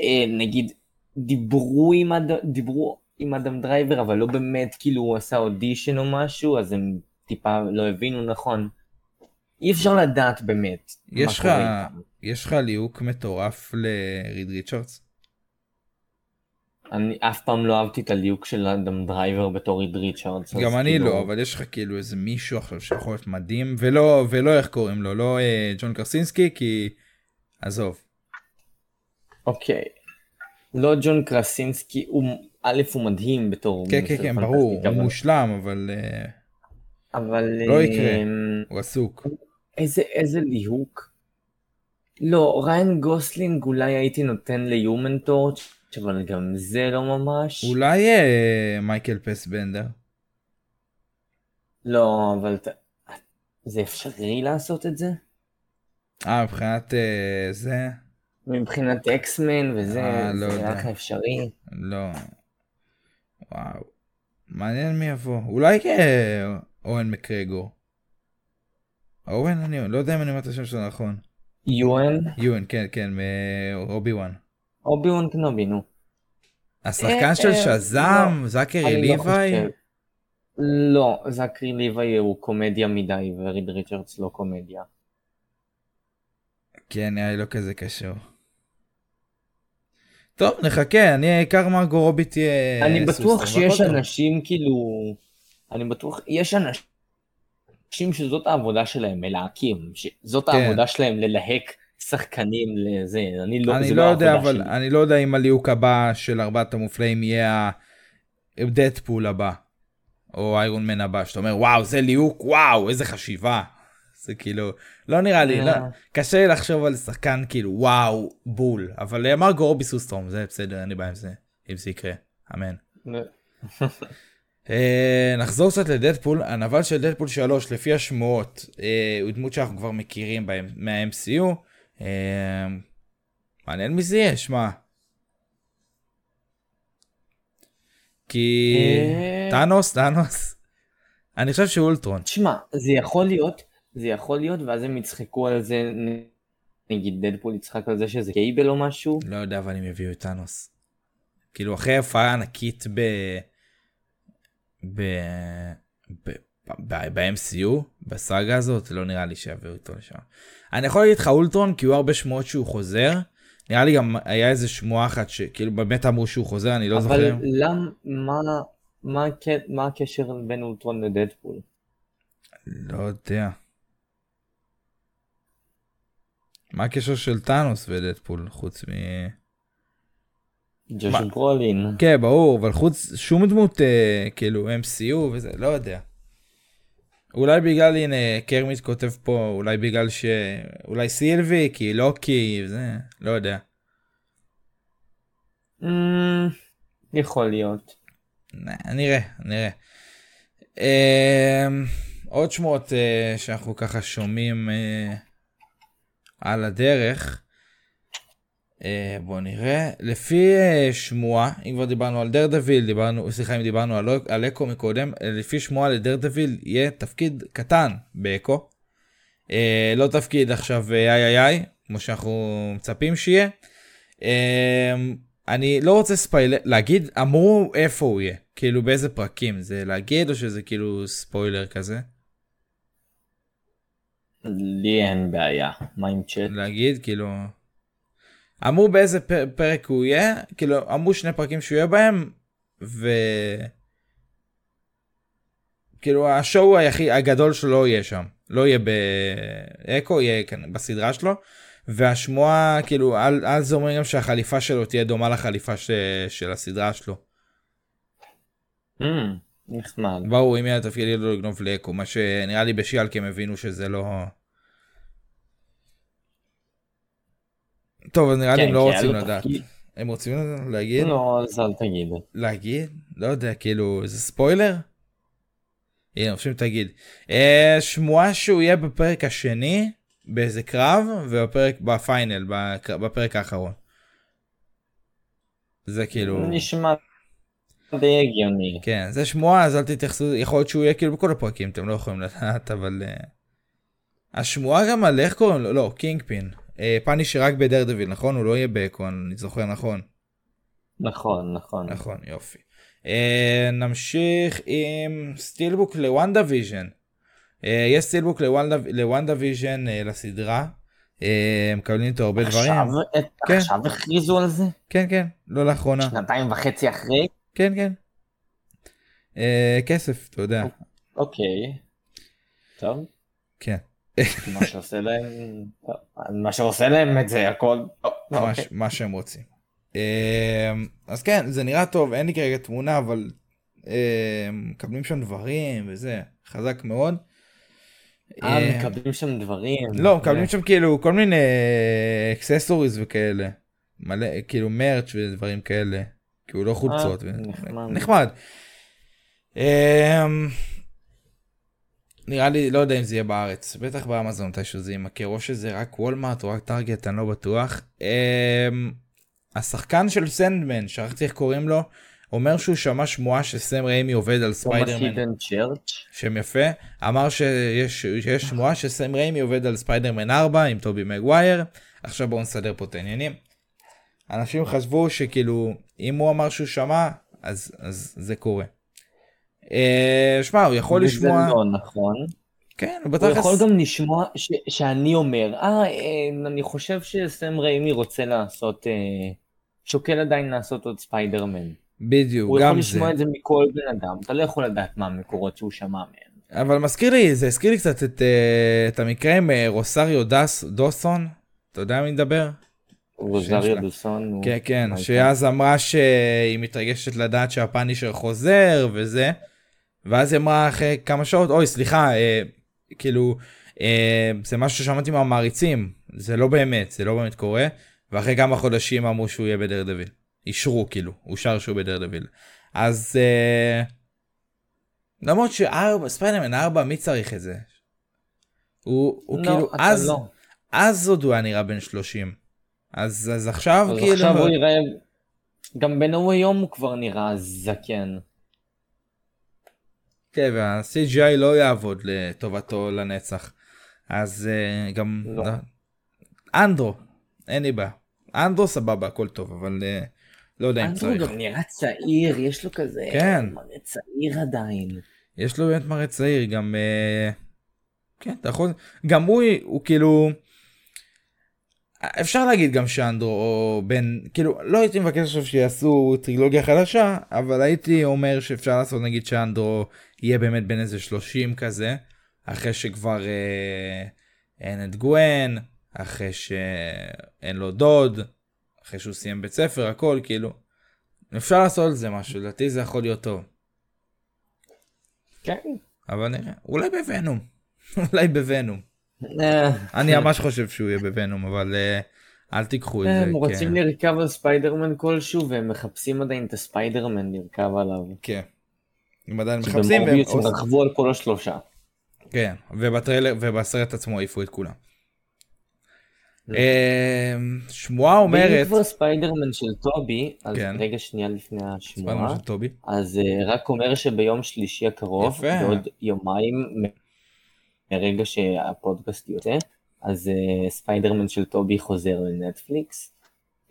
Speaker 2: אה, נגיד, דיברו עם, אד... דיברו עם אדם דרייבר, אבל לא באמת, כאילו הוא עשה אודישן או משהו, אז הם טיפה לא הבינו נכון. אי אפשר לדעת באמת
Speaker 1: לך. יש לך ליהוק מטורף לריד ריצ'רדס?
Speaker 2: אני אף פעם לא אהבתי את הליהוק של אדם דרייבר בתור ריד ריצ'רדס.
Speaker 1: גם אני
Speaker 2: כאילו-
Speaker 1: לא, אבל יש לך כאילו איזה מישהו עכשיו שיכול להיות מדהים, ולא, ולא איך קוראים לו, לא אה, ג'ון קרסינסקי, כי עזוב.
Speaker 2: אוקיי. לא ג'ון קרסינסקי, הוא, א' הוא מדהים בתור...
Speaker 1: כן, כן, כן, ברור, הוא
Speaker 2: אבל-
Speaker 1: מושלם, אבל אה,
Speaker 2: אבל...
Speaker 1: לא יקרה.
Speaker 2: אמ,
Speaker 1: הוא עסוק.
Speaker 2: איזה, איזה ליהוק. לא, ראיין גוסלינג אולי הייתי נותן ל Human Torch, אבל גם זה לא ממש.
Speaker 1: אולי אה, מייקל פסבנדר?
Speaker 2: לא, אבל ת... זה אפשרי לעשות את זה?
Speaker 1: אה, מבחינת אה, זה?
Speaker 2: מבחינת אקסמן וזה,
Speaker 1: אה, לא
Speaker 2: זה
Speaker 1: יודע.
Speaker 2: לך אפשרי?
Speaker 1: לא. וואו. מעניין מי יבוא. אולי, אה, יואן מקרגור. אוהן, אני לא יודע אם אני אומר את השם שלו נכון.
Speaker 2: יואן,
Speaker 1: יואן, כן, כן, מאובי וואן.
Speaker 2: אובי וואן קנובי, נו.
Speaker 1: השחקן
Speaker 2: אה,
Speaker 1: של
Speaker 2: אה,
Speaker 1: שזאם,
Speaker 2: לא,
Speaker 1: זכרי ליוואי?
Speaker 2: לא, זכרי ליוואי הוא קומדיה מדי, וריד ריצ'רדס לא קומדיה.
Speaker 1: כן, נראה לי לא כזה קשור. טוב, נחכה, אני העיקר מרגו רובי תהיה...
Speaker 2: אני בטוח שיש. אנשים כאילו... אני בטוח, יש אנשים שזאת העבודה שלהם, מלהקים, שזאת
Speaker 1: כן.
Speaker 2: העבודה שלהם ללהק שחקנים לזה, אני לא,
Speaker 1: אני
Speaker 2: זה
Speaker 1: לא יודע, אבל
Speaker 2: שלי.
Speaker 1: אני לא יודע אם הליהוק הבא של ארבעת המופלאים יהיה הדדפול הבא, או איירון מן הבא, שאתה אומר, וואו, זה ליהוק, וואו, איזה חשיבה. זה כאילו, לא נראה לי, לא,
Speaker 2: אה.
Speaker 1: קשה לי לחשוב על שחקן כאילו, וואו, בול. אבל מרגו רובי סוסטרום, זה בסדר, אין לי בעיה עם זה, אם זה יקרה, אמן. [laughs] אה, נחזור קצת לדדפול, הנבל של דדפול 3 לפי השמועות אה, הוא דמות שאנחנו כבר מכירים בהם מה-MCU. אה, מעניין מי זה יהיה, שמע. כי
Speaker 2: אה.
Speaker 1: טאנוס, טאנוס. אני חושב שהוא אולטרון.
Speaker 2: תשמע, זה יכול להיות, זה יכול להיות, ואז הם יצחקו על זה, נגיד דדפול יצחק על זה שזה קייבל או משהו.
Speaker 1: לא יודע אבל אם יביאו את טאנוס. כאילו אחרי הופעה ענקית ב... ב... ב... ב-MCU, בסאגה הזאת, לא נראה לי שיביאו אותו לשם. אני יכול להגיד לך אולטרון, כי היו הרבה שמועות שהוא חוזר. נראה לי גם היה איזה שמועה אחת שכאילו באמת אמרו שהוא חוזר, אני לא
Speaker 2: אבל
Speaker 1: זוכר.
Speaker 2: למ... מה, מה, הקט- מה הקשר בין אולטרון לדדפול?
Speaker 1: לא יודע. מה הקשר של טאנוס ודדפול חוץ מ...
Speaker 2: ג'וש
Speaker 1: מה?
Speaker 2: ברולין.
Speaker 1: כן, ברור, אבל חוץ, שום דמות, אה, כאילו, MCU וזה, לא יודע. אולי בגלל, הנה, קרמיט כותב פה, אולי בגלל ש... אולי סילבי, כי לוקי, וזה, לא יודע.
Speaker 2: Mm, יכול להיות.
Speaker 1: נ- נראה, נראה. אה, עוד שמועות אה, שאנחנו ככה שומעים אה, על הדרך. אה, בוא נראה. לפי אה, שמועה, אם כבר דיברנו על דרדוויל, דיברנו, סליחה אם דיברנו על, על אקו מקודם, אה, לפי שמועה לדרדוויל יהיה תפקיד קטן באקו. לא תפקיד עכשיו איי איי איי, כמו שאנחנו מצפים שיהיה. אני לא רוצה ספיילר, להגיד, אמרו איפה הוא יהיה, כאילו באיזה פרקים, זה להגיד או שזה כאילו ספוילר כזה?
Speaker 2: לי אין בעיה. מה עם צ'אט?
Speaker 1: להגיד, כאילו... אמרו באיזה פ- פרק הוא יהיה, כאילו אמרו שני פרקים שהוא יהיה בהם, ו... כאילו השואו היחיד, הגדול שלו לא יהיה שם, לא יהיה באקו, יהיה כאן בסדרה שלו, והשמועה, כאילו, על, זה אומרים גם שהחליפה שלו תהיה דומה לחליפה ש... של הסדרה שלו.
Speaker 2: Mm, נחמד.
Speaker 1: ברור, אם יהיה תפקיד לו לגנוב לאקו, מה שנראה לי בשיאלקי הם הבינו שזה לא... טוב, אז נראה לי
Speaker 2: כן,
Speaker 1: הם לא רוצים לדעת. הם רוצים להגיד?
Speaker 2: לא, אז אל תגיד.
Speaker 1: להגיד? לא יודע, כאילו, זה ספוילר? הנה, חושבים תגיד. אה, שמועה שהוא יהיה בפרק השני, באיזה קרב, ובפרק, ב finale, בפרק האחרון. זה כאילו...
Speaker 2: נשמע די הגיוני.
Speaker 1: כן, זה שמועה, אז אל תתייחסו, יכול להיות שהוא יהיה כאילו בכל הפרקים, אתם לא יכולים לדעת, אבל... אה, השמועה גם על איך קוראים לו? לא, קינג פין. אה, פאנישר רק בדרדוויל, נכון? הוא לא יהיה באקו, אני זוכר נכון.
Speaker 2: נכון, נכון.
Speaker 1: נכון, יופי. אה, נמשיך עם steelbook לוונדה ויז'ן. אה, יש steelbook לוונדה, ויז'ן אה, לסדרה. מקבלים איתו הרבה דברים.
Speaker 2: עכשיו, את-
Speaker 1: כן.
Speaker 2: עכשיו הכריזו על זה?
Speaker 1: כן, כן, לא לאחרונה.
Speaker 2: שנתיים וחצי אחרי?
Speaker 1: כן, כן. כסף, אתה יודע.
Speaker 2: אוקיי. טוב.
Speaker 1: כן.
Speaker 2: מה שעושה להם... טוב, מה שעושה להם את זה הכל...
Speaker 1: מה,
Speaker 2: אוקיי.
Speaker 1: מה שהם רוצים. אה, אז כן, זה נראה טוב, אין לי כרגע תמונה, אבל אה, מקבלים שם דברים וזה, חזק מאוד.
Speaker 2: אה,
Speaker 1: אה,
Speaker 2: מקבלים שם דברים.
Speaker 1: לא, מקבלים שם כאילו כל מיני אקססוריז וכאלה. מלא, כאילו מרץ' ודברים כאלה. כאילו לא חולצות.
Speaker 2: אה,
Speaker 1: ו-
Speaker 2: נחמד.
Speaker 1: נראה לי, לא יודע אם זה יהיה בארץ, בטח באמזון מתישהו זה יימכר, או שזה רק וולמארט או רק טארגט, אני לא בטוח. אמ, השחקן של סנדמן, שכחתי איך קוראים לו, אומר שהוא שמע שמועה שסם ריימי עובד על ספיידרמן.
Speaker 2: שם
Speaker 1: יפה, אמר שיש שיש שמועה שסם ריימי עובד על ספיידרמן 4 עם טובי מגווייר, עכשיו בואו נסדר פה את העניינים. אנשים חשבו שכאילו, אם הוא אמר שהוא שמע, אז, אז זה קורה. אה, שמע, הוא יכול לשמוע...
Speaker 2: זה לא נכון.
Speaker 1: כן,
Speaker 2: הוא
Speaker 1: בתכלס...
Speaker 2: יכול גם לשמוע ש- שאני אומר, אה, אה, אני חושב שסם ריימי רוצה לעשות, אה, שוקל עדיין לעשות עוד ספיידרמן.
Speaker 1: בדיוק,
Speaker 2: הוא
Speaker 1: גם
Speaker 2: יכול
Speaker 1: זה.
Speaker 2: לשמוע את זה מכל בן אדם, אתה לא יכול לדעת מה המקורות שהוא שמע מהם.
Speaker 1: אבל מזכיר לי, זה הזכיר לי קצת את, אה, את המקרה עם אה, רוסריו דס, דוסון, אתה יודע מי מדבר?
Speaker 2: רוזריו
Speaker 1: שלה.
Speaker 2: דוסון. הוא-
Speaker 1: כן, כן, שאז אמרה שהיא מתרגשת לדעת שהפאנישר חוזר וזה, ואז היא אמרה אחרי כמה שעות, אוי, סליחה, אה, כאילו, אה, זה משהו ששמעתי מהמעריצים, זה לא באמת, זה לא באמת קורה, ואחרי כמה חודשים אמרו שהוא יהיה בדרדוויל. אישרו, כאילו, אושר שהוא בדרדוויל. אז, אה, למרות שארבע, ספיידרמן 4, מי צריך את זה? הוא, הוא
Speaker 2: לא,
Speaker 1: כאילו, אז,
Speaker 2: לא.
Speaker 1: אז עוד הוא היה נראה בן 30. אז, אז עכשיו
Speaker 2: אז
Speaker 1: כאילו...
Speaker 2: עכשיו הוא יראה, גם בנו היום הוא כבר נראה זקן.
Speaker 1: כן, וה-CGI לא יעבוד לטובתו לנצח. אז uh, גם...
Speaker 2: לא.
Speaker 1: אנדרו, אין לי בעיה. אנדרו סבבה, הכל טוב, אבל uh, לא יודע אם
Speaker 2: אנדרו
Speaker 1: צריך.
Speaker 2: גם נראה צעיר, יש לו כזה
Speaker 1: כן.
Speaker 2: מראה צעיר עדיין.
Speaker 1: יש לו באמת מראה צעיר, גם... uh, כן, אתה יכול... גם הוא, הוא כאילו... אפשר להגיד גם שאנדרו או בן, כאילו, לא הייתי מבקש עכשיו שיעשו טרילוגיה חדשה, אבל הייתי אומר שאפשר לעשות נגיד שאנדרו יהיה באמת בין איזה 30 כזה, אחרי שכבר אה, אין את גואן, אחרי שאין לו דוד, אחרי שהוא סיים בית ספר, הכל, כאילו. אפשר לעשות על זה משהו, לדעתי זה יכול להיות טוב.
Speaker 2: כן.
Speaker 1: אבל נראה, אולי בוונום. [laughs] אולי בוונום.
Speaker 2: אה,
Speaker 1: אני ממש חושב שהוא יהיה בוונום, אבל אה, אל תיקחו את זה.
Speaker 2: הם רוצים
Speaker 1: כן.
Speaker 2: לרכב על ספיידרמן כלשהו והם מחפשים עדיין את הספיידרמן לרכב עליו.
Speaker 1: כן. הם עדיין מחפשים, והם
Speaker 2: שבמורביוס הם
Speaker 1: עושים-
Speaker 2: רכבו על כל השלושה.
Speaker 1: כן, ובטריילר, ובסרט עצמו העיפו את כולם. אה, שמועה אומרת,
Speaker 2: כבר ספיידרמן של טובי, אז
Speaker 1: כן.
Speaker 2: רגע שנייה לפני השמועה, אז אה, רק אומר שביום שלישי הקרוב. בעוד יומיים מרגע שהפודקאסט יוצא, אז אה, ספיידרמן של טובי חוזר לנטפליקס.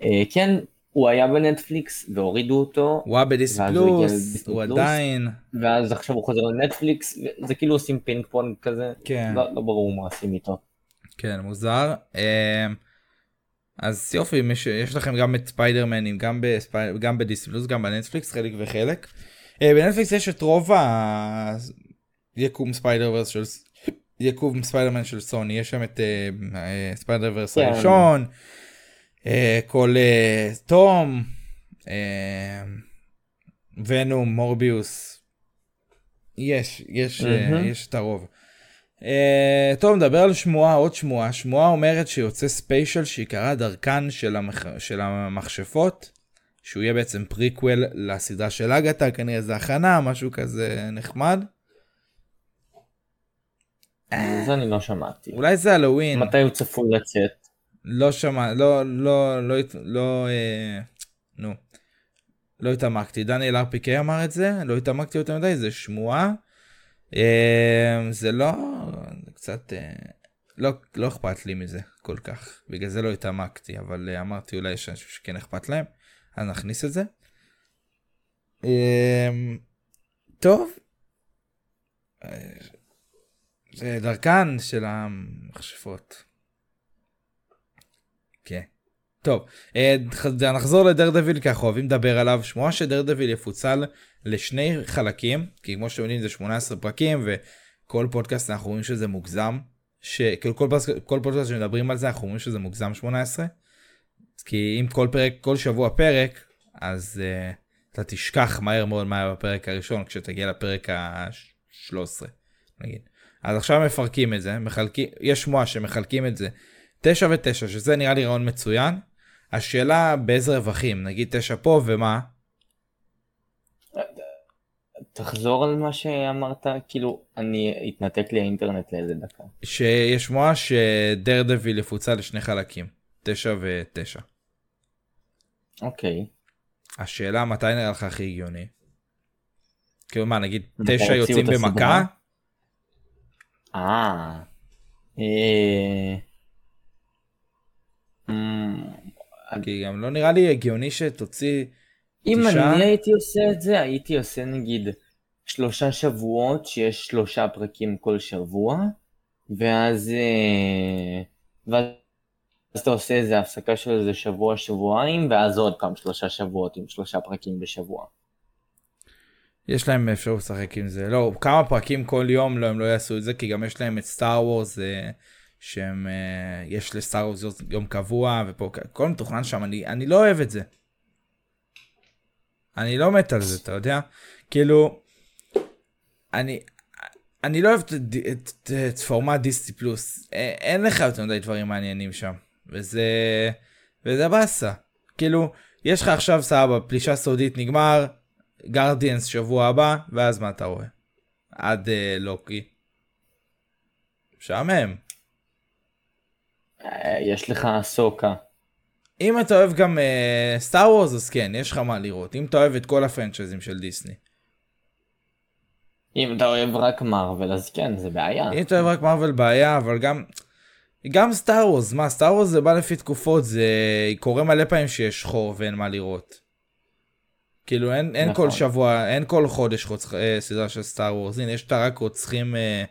Speaker 2: אה, כן, הוא היה בנטפליקס והורידו אותו,
Speaker 1: הוא היה בדיס פלוס, הוא. עדיין,
Speaker 2: ואז עכשיו הוא חוזר לנטפליקס, זה כאילו עושים פינג פונג כזה,
Speaker 1: כן,
Speaker 2: לא, לא ברור מה עושים איתו.
Speaker 1: כן, מוזר. אה, אז יופי, מש- יש לכם גם את ספיידרמנים, גם בספי- גם בדיס פלוס, גם בנטפליקס, חלק וחלק. אה, בנטפליקס יש את רוב היקום Spider-Verse של יקום ספיידרמן של סוני, יש שם את אה, אה, Spider-Verse
Speaker 2: כן.
Speaker 1: הראשון, כל אה, תום, אה, ונום, מורביוס, יש, יש, אה,
Speaker 2: מהמם.
Speaker 1: יש את הרוב. Uh, טוב נדבר על שמועה עוד שמועה שמועה אומרת שיוצא special שיקרא דרכן של, המח... של המכשפות שהוא יהיה בעצם פריקוול לסדרה של אגתה כנראה זה הכנה משהו כזה נחמד.
Speaker 2: זה אני לא שמעתי.
Speaker 1: אולי זה הלואוין
Speaker 2: מתי הוא צפוי לצאת?
Speaker 1: לא שמע לא לא לא לא אה, נו לא התעמקתי דניאל ארפיקי אמר את זה לא התעמקתי יותר מדי זה שמועה. אה, זה לא קצת אה, לא לא אכפת לי מזה כל כך בגלל זה לא התעמקתי אבל אמרתי אולי יש אנשים שכן אכפת להם אז נכניס את זה. טוב. זה דרכן של המכשפות. טוב, אה, נחזור לדרדוויל כי אנחנו אוהבים לדבר עליו. שמועה שדרדוויל יפוצל לשני חלקים, כי כמו שאתם יודעים זה 18 פרקים וכל פודקאסט אנחנו רואים שזה מוגזם. שכאילו כל, פודקאסט- כל פודקאסט שמדברים על זה אנחנו אומרים שזה מוגזם 18. כי אם כל פרק, כל שבוע פרק, אז uh, אתה תשכח מהר מאוד מה היה בפרק הראשון כשתגיע לפרק ה-13 נגיד. אז עכשיו מפרקים את זה, מחלקים, יש שמועה שמחלקים את זה 9 ו-9, שזה נראה לי רעיון מצוין. השאלה באיזה רווחים, נגיד 9 פה ומה?
Speaker 2: תחזור על מה שאמרת, כאילו, אני, התנתק לי האינטרנט לאיזה דקה.
Speaker 1: שיש שמועה שדרדוויל יפוצל לשני חלקים, 9 ו-9.
Speaker 2: אוקיי.
Speaker 1: השאלה מתי נראה לך הכי הגיוני? כאילו מה נגיד תשע יוצאים? במכה?
Speaker 2: אה.
Speaker 1: כי גם לא נראה לי הגיוני שתוציא
Speaker 2: אם
Speaker 1: תשעה?
Speaker 2: אני הייתי עושה את זה, הייתי עושה נגיד שלושה שבועות שיש שלושה פרקים כל שבוע, ואז, אה, ואז אתה עושה איזה הפסקה של איזה שבוע, שבועיים, ואז עוד פעם שלושה שבועות עם שלושה פרקים בשבוע.
Speaker 1: יש להם אפשרות לשחק עם זה לא כמה פרקים כל יום לא הם לא יעשו את זה כי גם יש להם את סטאר וורס שהם אה, יש לסטאר וורס יום קבוע ופה הכל מתוכנן שם אני אני לא אוהב את זה. אני לא מת על זה אתה יודע כאילו אני אני לא אוהב את, את, את, את פורמט דיסטי פלוס אין לך יותר מדי דברים מעניינים שם וזה וזה באסה כאילו יש לך עכשיו סבבה פלישה סודית נגמר גרדיאנס שבוע הבא ואז מה אתה רואה עד אה, לוקי. משעמם.
Speaker 2: אה, יש לך סוקה.
Speaker 1: אם אתה אוהב גם סטאר uh, וורס אז כן יש לך מה לראות אם אתה אוהב את כל הפרנצ'ייזים של דיסני.
Speaker 2: אם אתה אוהב רק מארוול, אז כן, זה בעיה.
Speaker 1: אם אתה אוהב רק מארוול בעיה אבל גם גם סטאר וורס מה סטאר וורס זה בא לפי תקופות זה קורה מלא פעמים שיש חור ואין מה לראות. כאילו אין, אין
Speaker 2: נכון.
Speaker 1: כל שבוע אין כל חודש רוצח, אה, סדרה של סטאר וורס הנה יש את הרק רוצחים אה,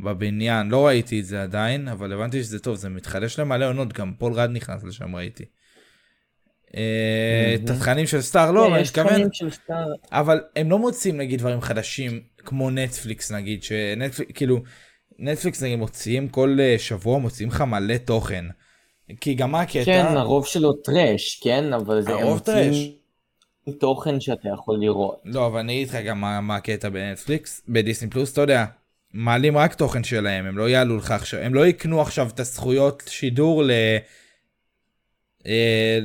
Speaker 1: בבניין לא ראיתי את זה עדיין אבל הבנתי שזה טוב זה מתחדש למלא עונות גם פול רד נכנס לשם ראיתי. אה, את התכנים של סטאר לא אבל אני מתכוון. אבל הם לא מוצאים נגיד דברים חדשים כמו נטפליקס נגיד שנטפליקס כאילו נטפליקס נגיד מוציאים כל אה, שבוע מוציאים לך מלא תוכן. כי גם מה הקטע?
Speaker 2: כן, הרוב שלו trash, כן, אבל זה...
Speaker 1: הרוב trash.
Speaker 2: תוכן שאתה יכול לראות.
Speaker 1: לא אבל אני אגיד לך גם מה, מה הקטע בנטפליקס בדיסני פלוס אתה יודע מעלים רק תוכן שלהם הם לא יעלו לך עכשיו הם לא יקנו עכשיו את הזכויות שידור ל... אה,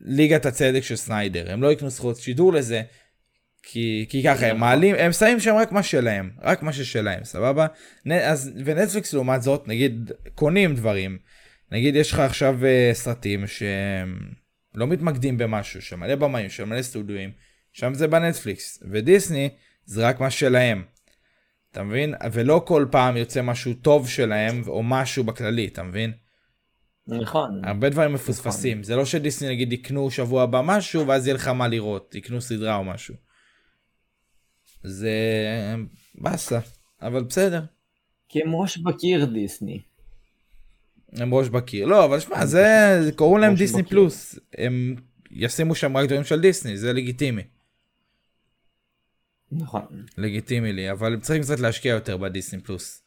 Speaker 1: ליגת הצדק של סניידר הם לא יקנו זכויות שידור לזה. כי, כי ככה הם מעלים הם שמים שם רק מה שלהם רק מה ששלהם סבבה נ- אז ונטפליקס לעומת זאת נגיד קונים דברים נגיד יש לך עכשיו אה, סרטים שהם לא מתמקדים במשהו שמלא במאים שמלא סטודיואים שם זה בנטפליקס ודיסני זה רק מה שלהם. אתה מבין? ולא כל פעם יוצא משהו טוב שלהם או משהו בכללי אתה מבין?
Speaker 2: נכון.
Speaker 1: הרבה דברים מפוספסים. זה לא שדיסני נגיד יקנו שבוע הבא משהו ואז יהיה לך מה לראות יקנו סדרה או משהו. זה באסה. אבל בסדר.
Speaker 2: כי הם ראש בקיר דיסני.
Speaker 1: הם ראש בקיר. לא אבל שמע זה קוראים להם דיסני
Speaker 2: בקיר.
Speaker 1: פלוס. הם ישימו שם רק דברים של דיסני זה לגיטימי
Speaker 2: נכון.
Speaker 1: לגיטימי לי אבל הם צריכים קצת להשקיע יותר בדיסני פלוס.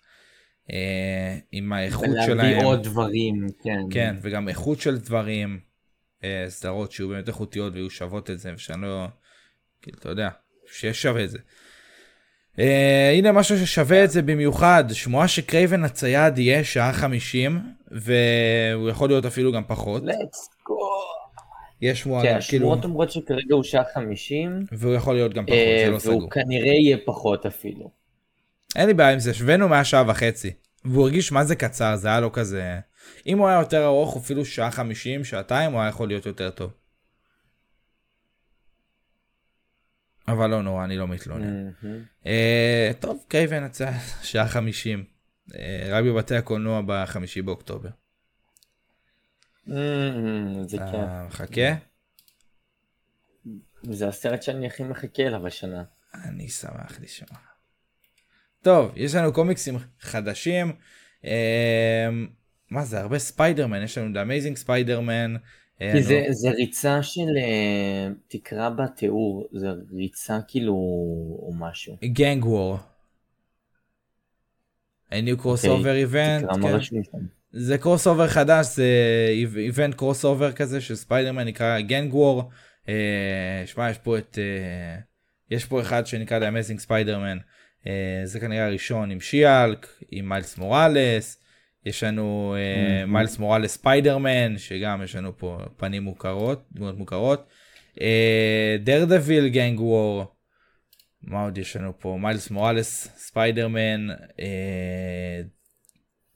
Speaker 1: אה, עם האיכות שלהם.
Speaker 2: ולהביא עוד דברים, כן.
Speaker 1: כן וגם איכות של דברים אה, סדרות שיהיו באמת איכותיות ויהיו שוות את זה ושאני לא כאילו אתה יודע שיש שווה את זה. אה, הנה משהו ששווה את זה במיוחד שמועה שקרייבן הצייד יהיה שעה 50 והוא יכול להיות אפילו גם פחות
Speaker 2: let's go.
Speaker 1: יש שמועה
Speaker 2: כן,
Speaker 1: כאילו
Speaker 2: השמועות אומרות שכרגע הוא שעה 50,
Speaker 1: והוא יכול להיות גם פחות
Speaker 2: אה,
Speaker 1: זה לא סגור.
Speaker 2: והוא כנראה יהיה פחות אפילו.
Speaker 1: אין לי בעיה עם זה השווינו מהשעה וחצי והוא הרגיש מה זה קצר זה היה לו כזה אם הוא היה יותר ארוך אפילו שעה 50 שעתיים הוא היה יכול להיות יותר טוב. אבל לא נורא אני לא מתלונן.
Speaker 2: מהמם.
Speaker 1: אה, טוב קייבן יצא שעה 50 אה, רק בבתי הקולנוע בחמישי באוקטובר.
Speaker 2: מהמם, זה
Speaker 1: אתה
Speaker 2: כן.
Speaker 1: מחכה?
Speaker 2: זה הסרט שאני הכי מחכה אליו השנה.
Speaker 1: אני שמח לשמוע. טוב יש לנו קומיקסים חדשים. אה, מה זה הרבה ספיידרמן יש לנו את Amazing Spider-Man. אה,
Speaker 2: כי זה, זה ריצה של, אה, תקרא בתיאור, זה ריצה כאילו, או משהו.
Speaker 1: Gang War. A new crossover event.
Speaker 2: תקרא מה
Speaker 1: כן.
Speaker 2: רשום שם.
Speaker 1: זה crossover חדש זה event crossover כזה של ספיידרמן נקרא Gang War. אה, שמע יש פה את אה, יש פה אחד שנקרא The Amazing Spider-Man אה, זה כנראה הראשון עם שי-האלק עם מיילס מוראלס יש לנו אה,
Speaker 2: Mhm.
Speaker 1: מיילס מוראלס ספיידרמן שגם יש לנו פה פנים מוכרות דמות מוכרות. דרדוויל Gang War. מה עוד יש לנו פה מיילס מוראלס ספיידרמן.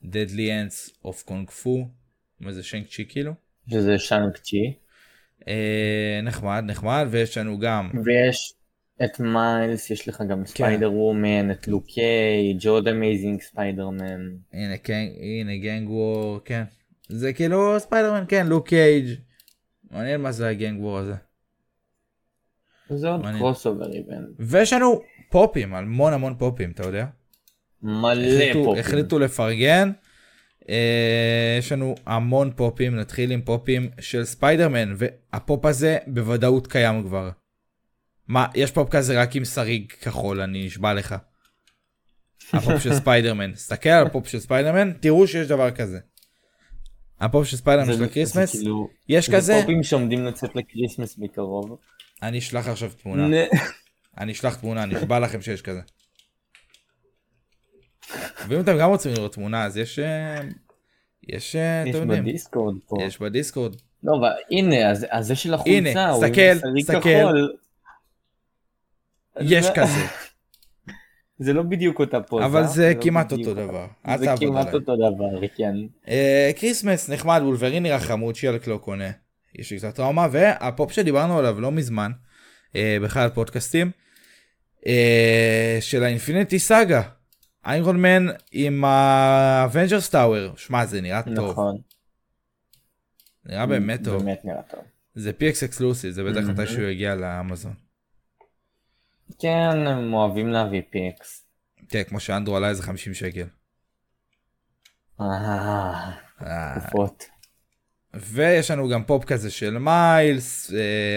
Speaker 1: Deadly Hands of Kung Fu, מה זה שאנג צ'י כאילו?
Speaker 2: שזה שאנג צ'י.
Speaker 1: אה, נחמד, נחמד, ויש לנו גם,
Speaker 2: ויש את מיילס, יש לך גם ספיידר וומן, את לוק קייג', עוד Amazing Spider-Man.
Speaker 1: הנה, כן, הנה Gang War, כן. זה כאילו ספיידרמן, כן, לוק קייג'. מעניין מה זה ה Gang War הזה.
Speaker 2: זה עוד. Crossover event.
Speaker 1: ויש לנו פופים, המון המון פופים, אתה יודע?
Speaker 2: מלא
Speaker 1: החליטו,
Speaker 2: פופים.
Speaker 1: החליטו לפרגן. אה, יש לנו המון פופים, נתחיל עם פופים של ספיידרמן, והפופ הזה בוודאות קיים כבר. מה, יש פופ כזה רק עם סריג כחול, אני נשבע לך. הפופ של ספיידרמן. [laughs] תסתכל על הפופ של ספיידרמן, תראו שיש דבר כזה. הפופ של ספיידרמן
Speaker 2: זה-
Speaker 1: של
Speaker 2: זה
Speaker 1: ה Christmas,
Speaker 2: כאילו-
Speaker 1: יש
Speaker 2: זה
Speaker 1: כזה,
Speaker 2: פופים שעומדים לצאת ל Christmas בקרוב.
Speaker 1: אני אשלח עכשיו תמונה, אני אשלח תמונה, אני נשבע לכם שיש כזה. ואם אתם גם רוצים לראות תמונה, אז יש, אה, יש, אה,
Speaker 2: יש בדיסקורד פה.
Speaker 1: יש בדיסקורד.
Speaker 2: לא, אבל הנה, אז- אז זה של החולצה,
Speaker 1: הנה,
Speaker 2: הוא עם
Speaker 1: סתכל.
Speaker 2: כחול.
Speaker 1: יש
Speaker 2: זה-
Speaker 1: כזה, [laughs]
Speaker 2: זה לא בדיוק אותה פוזה.
Speaker 1: אבל זה
Speaker 2: לא
Speaker 1: כמעט אותו. דבר.
Speaker 2: זה כמעט. אותו דבר, כן.
Speaker 1: אה, Christmas נחמד, וולברין נראה חמוד, שי-האלק לא קונה. יש לי קצת טראומה, והפופ שדיברנו עליו לא מזמן, בכלל פודקאסטים, של ה Infinity Saga. איירון מן עם ה Avengers Tower. שמע, זה נראה טוב.
Speaker 2: נכון.
Speaker 1: נראה באמת טוב.
Speaker 2: באמת נראה טוב.
Speaker 1: זה PX exclusive, זה בטח
Speaker 2: מהמם.
Speaker 1: מתישהו יגיע לאמזון.
Speaker 2: כן, הם אוהבים להביא PX.
Speaker 1: כן, כמו שאנדרו עלה איזה 50 שקל.
Speaker 2: אה,
Speaker 1: אה,
Speaker 2: תקופות.
Speaker 1: ויש לנו גם פופ כזה של מיילס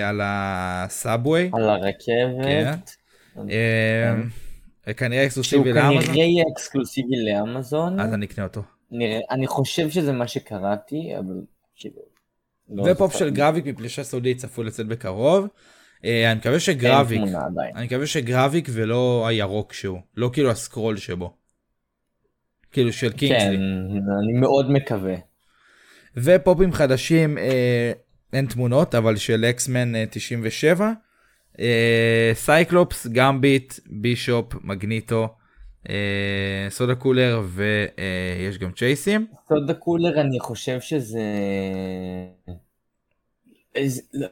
Speaker 1: על ה subway.
Speaker 2: על הרכבת.
Speaker 1: אה, כנראה
Speaker 2: שהוא
Speaker 1: אקסקלוסיבי לאמזון.
Speaker 2: כנראה יהיה אקסקלוסיבי לאמזון.
Speaker 1: אז אני אקנה אותו.
Speaker 2: נראה- אני חושב שזה מה שקראתי, אבל כאילו... לא
Speaker 1: ופופ. של גרביק מפלישה סודית צפוי לצאת בקרוב. אה, אני מקווה שגרביק. אני מקווה שגרביק ולא הירוק שהוא, לא כאילו הסקרול שבו. כאילו של
Speaker 2: כן,
Speaker 1: קינגסלי.
Speaker 2: אני מאוד מקווה.
Speaker 1: ופופים חדשים, אה, אין תמונות, אבל של אקסמן אה, 97. אה, סייקלופס, גמביט, בישופ, מגניטו, אה, soda cooler ויש גם צ'ייסים.
Speaker 2: סודה קולר אני חושב שזה... לא,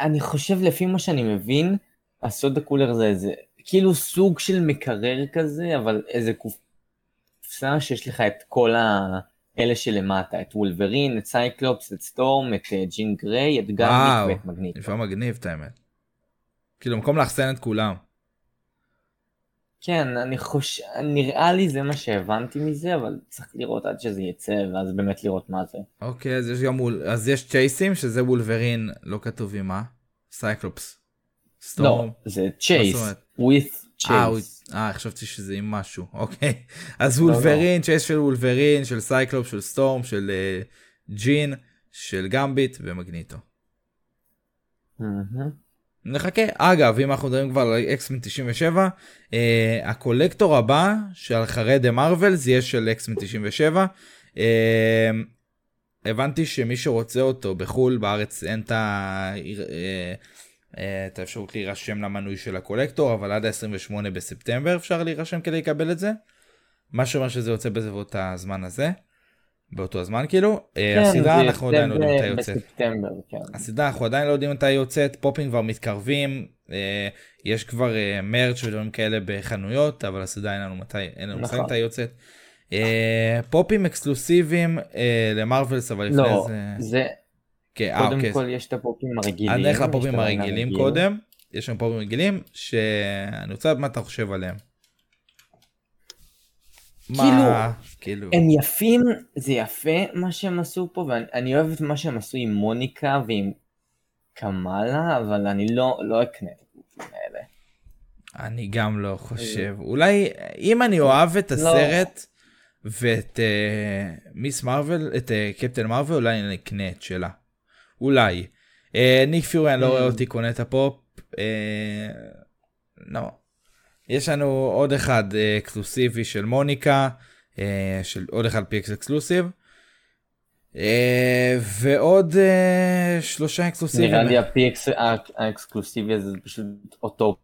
Speaker 2: אני חושב לפי מה שאני מבין, ה soda cooler זה איזה כאילו סוג של מקרר כזה, אבל איזה קופסה שיש לך את כל האלה שלמטה, את וולברין, את סייקלופס, את סטורם, את אה, ג'ין גריי, את
Speaker 1: וואו,
Speaker 2: גמביט ואת מגניטו.
Speaker 1: נשמע מגניב את האמת. כאילו במקום לאחסן את כולם.
Speaker 2: כן, אני חושב, נראה לי זה מה שהבנתי מזה, אבל צריך לראות עד שזה יצא, ואז באמת לראות מה זה.
Speaker 1: אוקיי, אז יש גם וול... אז יש צ'ייסים שזה וולברין, לא כתוב עם מה? סייקלופס.
Speaker 2: לא. זה
Speaker 1: chase,
Speaker 2: with
Speaker 1: אה,
Speaker 2: chase.
Speaker 1: אה, חשבתי שזה עם משהו, אוקיי. אז
Speaker 2: לא,
Speaker 1: וולברין, chase של וולברין, של סייקלופס, של סטורם, של אה, ג'ין, של גמביט ומגניטו.
Speaker 2: מהמם.
Speaker 1: נחכה. אגב, אם אנחנו מדברים כבר על אקסמן 97, אה, ה collector הבא של אחרי The Marvels יהיה של אקסמן 97. אה, הבנתי שמי שרוצה אותו בחו"ל, בארץ אין את אה, אה, את האפשרות להירשם למנוי של הקולקטור, אבל עד ה-28 בספטמבר אפשר להירשם כדי לקבל את זה. מה שאומר שזה יוצא בסביבות הזמן הזה. באותו הזמן כאילו. אה,
Speaker 2: כן,
Speaker 1: הסדרה אנחנו עדיין לא יודעים מתי יוצאת.
Speaker 2: בספטמבר, כן.
Speaker 1: הסדרה אנחנו עדיין לא יודעים מתי יוצאת, פופים כבר מתקרבים, אה, יש כבר אה, מרץ' ודברים כאלה בחנויות, אבל הסדרה אין לנו מתי, אין לנו מושג
Speaker 2: נכון.
Speaker 1: מתי יוצאת. אה, פופים אקסקלוסיביים אה, למרווילס, אבל לפני
Speaker 2: לא,
Speaker 1: זה...
Speaker 2: זה,
Speaker 1: כן,
Speaker 2: קודם
Speaker 1: אוקיי.
Speaker 2: כל יש את הפופים הרגילים.
Speaker 1: אני
Speaker 2: יש
Speaker 1: לפופים הרגילים
Speaker 2: הרגיל.
Speaker 1: קודם, יש שם פופים רגילים, שאני רוצה לדעת מה אתה חושב עליהם. מה, כאילו,
Speaker 2: הם יפים, זה יפה מה שהם עשו פה, ואני אני אוהב את מה שהם עשו עם מוניקה ועם קמאלה, אבל אני לא, לא אקנה את האלה.
Speaker 1: אני גם לא חושב. אולי אם אני אוהב את
Speaker 2: לא.
Speaker 1: הסרט ואת אה, מיס מרוויל, את אה, קפטן מרוויל, אולי אני אקנה את שלה. אולי. אה, ניק פיורי, אני לא
Speaker 2: Mm.
Speaker 1: רואה אותי קונה את הפופ. אה, לא. יש לנו עוד אחד אה, אקסקלוסיבי של מוניקה, אה, של עוד אחד PX exclusive. אה, ועוד שלושה אקסקלוסיבים.
Speaker 2: נראה לי ה-PX האקסקלוסיבי הזה זה פשוט אותו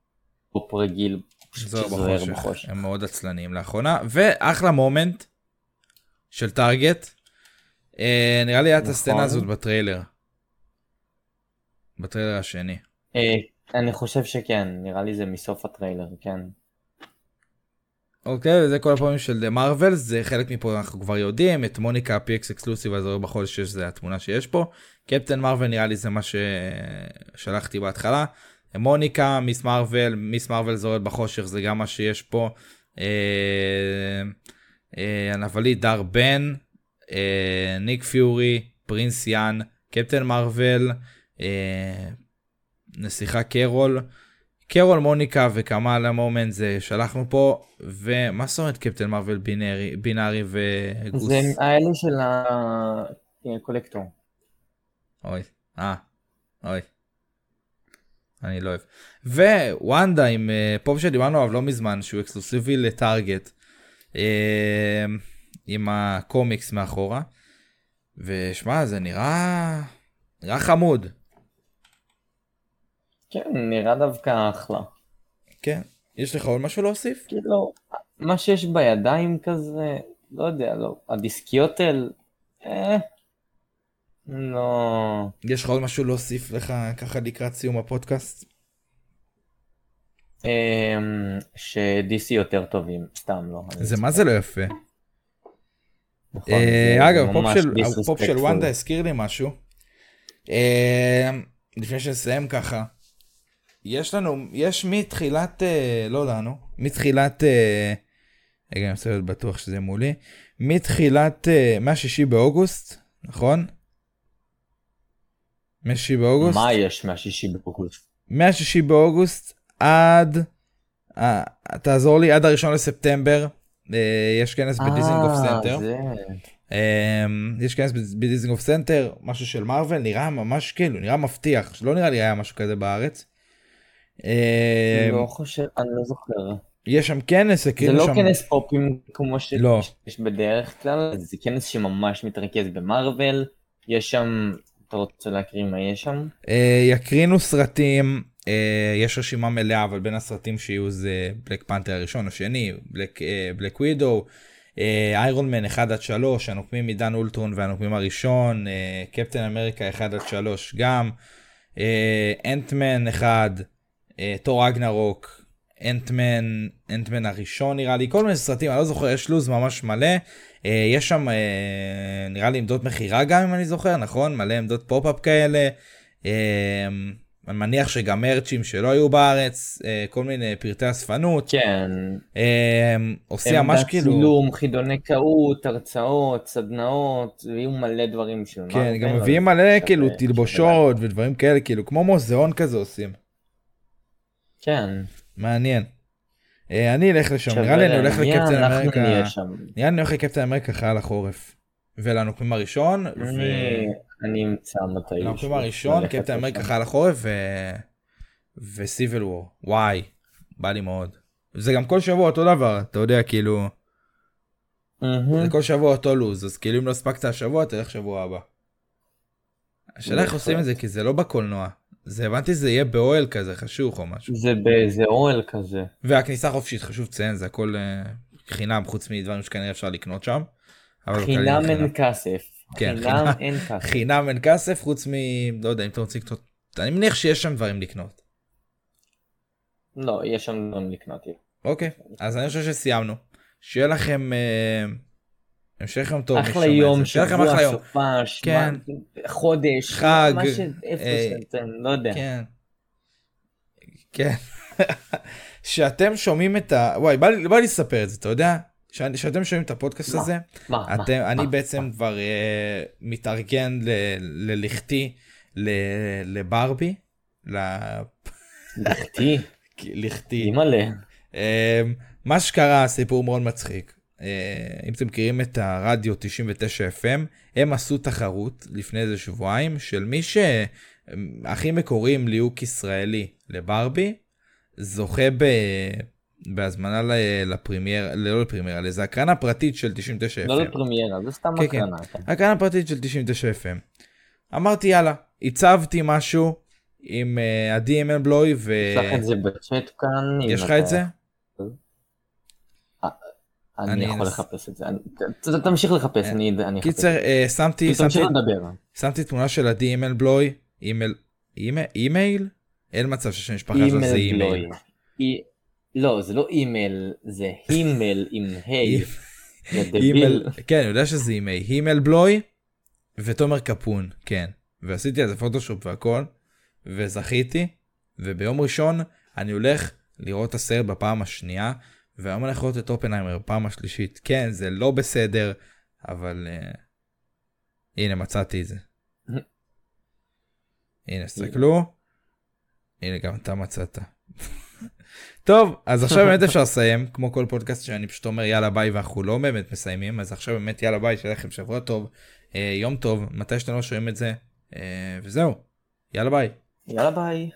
Speaker 2: פופ רגיל,
Speaker 1: זוהר בחושך. הם מאוד עצלניים לאחרונה ואחלה moment של טארגט. אה, נראה לי היה את
Speaker 2: נכון.
Speaker 1: הסצנה הזאת בטריילר. בטריילר השני.
Speaker 2: אני חושב שכן, נראה לי זה מסוף הטריילר, כן.
Speaker 1: אוקיי, וזה כל הפופים של The Marvels, זה חלק מפה אנחנו כבר יודעים, את מוניקה PX exclusive הזוהר בחושך שזה התמונה שיש פה. קפטן מרוויל נראה לי זה מה ששלחתי בהתחלה. מוניקה, מיס מרוויל, מיס מרוויל זוהר בחושך זה גם מה שיש פה. אה, אה, הנבלית דר בן, אה, ניק פיורי, פרינס יאן, קפטן מרוויל, אה, נסיכה קרול. קרול מוניקה וקמאלה ה moment זה שלחנו פה. ומה זאת אומרת קפטן מרוויל בינארי, בינארי וגוס?
Speaker 2: זה האלה של הקולקטור.
Speaker 1: אוי אה אוי. אני לא אוהב. ווונדה עם אה, פופ שדיברנו עליו לא מזמן שהוא אקסקלוסיבי לטארגט אה, עם הקומיקס מאחורה. ושמע זה נראה נראה חמוד
Speaker 2: כן, נראה דווקא אחלה.
Speaker 1: כן יש לך עוד משהו להוסיף?
Speaker 2: כאילו, מה שיש בידיים כזה, לא יודע, לא, הדיסקיות האלה, אה, לא,
Speaker 1: יש לך עוד משהו להוסיף לך ככה לקראת סיום הפודקאסט?
Speaker 2: אה, שדיסי יותר טובים, סתם לא.
Speaker 1: זה. מה זה לא יפה.
Speaker 2: נכון,
Speaker 1: אה, אגב, הפופ של-. וונדה הזכיר לי משהו. אה, לפני שנסיים ככה. יש לנו, יש מתחילת, אה, לא לנו, מתחילת, אה, רגע, אני רוצה להיות בטוח שזה מולי, מתחילת, אה, מהשישי באוגוסט, נכון? מהשישי באוגוסט?
Speaker 2: מה יש מהשישי באוגוסט?
Speaker 1: מהשישי באוגוסט עד, אה, תעזור לי, עד הראשון לספטמבר, אה, יש כנס בדיזינגוף סנטר.
Speaker 2: אה, זה,
Speaker 1: אמ, יש כנס בדיזינגוף סנטר, משהו של מארוול, נראה ממש כאילו, נראה מבטיח, שלא נראה לי היה משהו כזה בארץ. אמ,
Speaker 2: לא חושב, אני לא זוכר.
Speaker 1: יש שם כנס,
Speaker 2: זה
Speaker 1: הקרינו
Speaker 2: לא
Speaker 1: שם,
Speaker 2: כנס פופים כמו
Speaker 1: לא.
Speaker 2: שיש בדרך כלל, זה כנס שממש מתרכז במרוויל, יש שם, אתה רוצה להקריא מה יש שם?
Speaker 1: אה, יקרינו סרטים, אה, יש רשימה מלאה, אבל בין הסרטים שיהיו זה בלק פנתר הראשון, השני, בלק, אה, ווידו, איירון מן 1 עד 3, הנוקמים מעידן אולטרון והנוקמים הראשון, קפטן אמריקה 1 עד 3 גם, אנטמן 1, אה, תור רגנרוק, אנטמן, אנטמן הראשון נראה לי, כל מיני סרטים, אני לא זוכר, יש לו"ז ממש מלא. אה, יש שם אה, נראה לי עמדות מכירה גם אם אני זוכר, נכון? מלא עמדות pop-up כאלה. אה, אני מניח שגם מרצ'ים שלא היו בארץ, אה, כל מיני פרטי אספנות.
Speaker 2: כן,
Speaker 1: אה, עושה ממש
Speaker 2: עמדת
Speaker 1: כאילו...
Speaker 2: צילום, חידוני Kahoot, הרצאות, סדנאות, ויהיו מלא דברים של
Speaker 1: כן, גם מביאים מלא כאילו תלבושות ודברים כאלה, כאילו כמו מוזיאון כזה עושים.
Speaker 2: כן,
Speaker 1: מעניין. אה, אני אלך לשם,
Speaker 2: שווה
Speaker 1: נראה לי אני הולך לקפטן אמריקה. נראה לי אני הולך לקפטן אמריקה חייל החורף. ולנוקמים הראשון.
Speaker 2: אני- אמצא מתישהו.
Speaker 1: הנוקמים הראשון, קפטן אמריקה
Speaker 2: לשם.
Speaker 1: חייל החורף. וסיביל וור. וואי, בא לי מאוד. זה גם כל שבוע אותו דבר, אתה יודע, כאילו. זה כל שבוע אותו לוז, אז כאילו אם לא הספקת השבוע, תלך שבוע הבא. השאלה איך עושים את זה, כי זה לא בקולנוע. זה הבנתי זה יהיה באוהל כזה חשוך או משהו.
Speaker 2: זה באיזה אוהל כזה.
Speaker 1: והכניסה חופשית חשוב לציין זה הכל אה, חינם חוץ מדברים שכנראה אפשר לקנות שם.
Speaker 2: חינם אין כסף.
Speaker 1: כן,
Speaker 2: חינם
Speaker 1: חינם.
Speaker 2: אין כסף.
Speaker 1: חינם אין כסף חוץ מ... לא יודע אם אתה רוצה לקנות. אני מניח שיש שם דברים לקנות.
Speaker 2: לא, יש שם דברים לקנות.
Speaker 1: אוקיי, אז אני חושב שסיימנו. שיהיה לכם אה, המשך יום טוב.
Speaker 2: אחלה יום, שבוע. סופש,
Speaker 1: כן.
Speaker 2: מה- חודש,
Speaker 1: חג,
Speaker 2: מה ש... איפה
Speaker 1: אה,
Speaker 2: שאתם, לא יודע.
Speaker 1: כן. כן. [laughs] שאתם שומעים את ה... וואי, בא לי, בא לי לספר את זה, אתה יודע? שאני- שאתם שומעים את הפודקאסט
Speaker 2: מה?
Speaker 1: הזה,
Speaker 2: מה, מה,
Speaker 1: אתם, אני
Speaker 2: מה,
Speaker 1: בעצם
Speaker 2: מה?
Speaker 1: כבר אה, מתארגן ל- ללכתי ל- לברבי, ל-
Speaker 2: לכתי, [laughs]
Speaker 1: לכתי.
Speaker 2: אימא'לה.
Speaker 1: אה, מה שקרה, סיפור מאוד מצחיק. אה, אם אתם מכירים את הרדיו 99 FM, הם עשו תחרות לפני איזה שבועיים של מי שהכי מקוריים ליהוק ישראלי לברבי, זוכה ב... בהזמנה ל- לפרימייר, לא לפרימיירה, לאיזה הקרנה פרטית של 99 FM.
Speaker 2: לא לפרמיירה, זה סתם
Speaker 1: כן, כן.
Speaker 2: הקרנה. כן.
Speaker 1: הקרנה פרטית של 99 FM. אמרתי יאללה, הצבתי משהו עם אה, עדי הימלבלוי ו...
Speaker 2: יש לך את זה בצ'אט כאן.
Speaker 1: יש לך את זה? אני
Speaker 2: יכול לחפש את זה. תמשיך לחפש, אני אני אחפש.
Speaker 1: קיצר, אה, שמתי, שמתי, תמונה של עדי אימלבלוי, אימל, אימי- אימייל? אין מצב ששם משפחה שלו זה
Speaker 2: אימייל
Speaker 1: אימייל.
Speaker 2: בלוי. אי- לא, זה לא אימייל, זה הימל עם היי. [laughs]
Speaker 1: אימייל, כן, אני יודע שזה אימייל. הימל בלוי ותומר קפון, כן. ועשיתי על זה פוטושופ והכל, וזכיתי, וביום ראשון אני הולך לראות את הסרט בפעם השנייה, והיום הולך לראות את אופנהיימר בפעם השלישית. כן, זה לא בסדר, אבל uh, הנה מצאתי את זה. [laughs] הנה, תסתכלו. הנה, גם אתה מצאת. [laughs] טוב, אז עכשיו באמת אפשר לסיים, כמו כל פודקאסט שאני פשוט אומר יאללה ביי ואנחנו לא באמת מסיימים, אז עכשיו באמת יאללה ביי, שיהיה לכם שבוע טוב, אה, יום טוב, מתי שאתם לא שומעים את זה, אה, וזהו, יאללה ביי.
Speaker 2: יאללה ביי.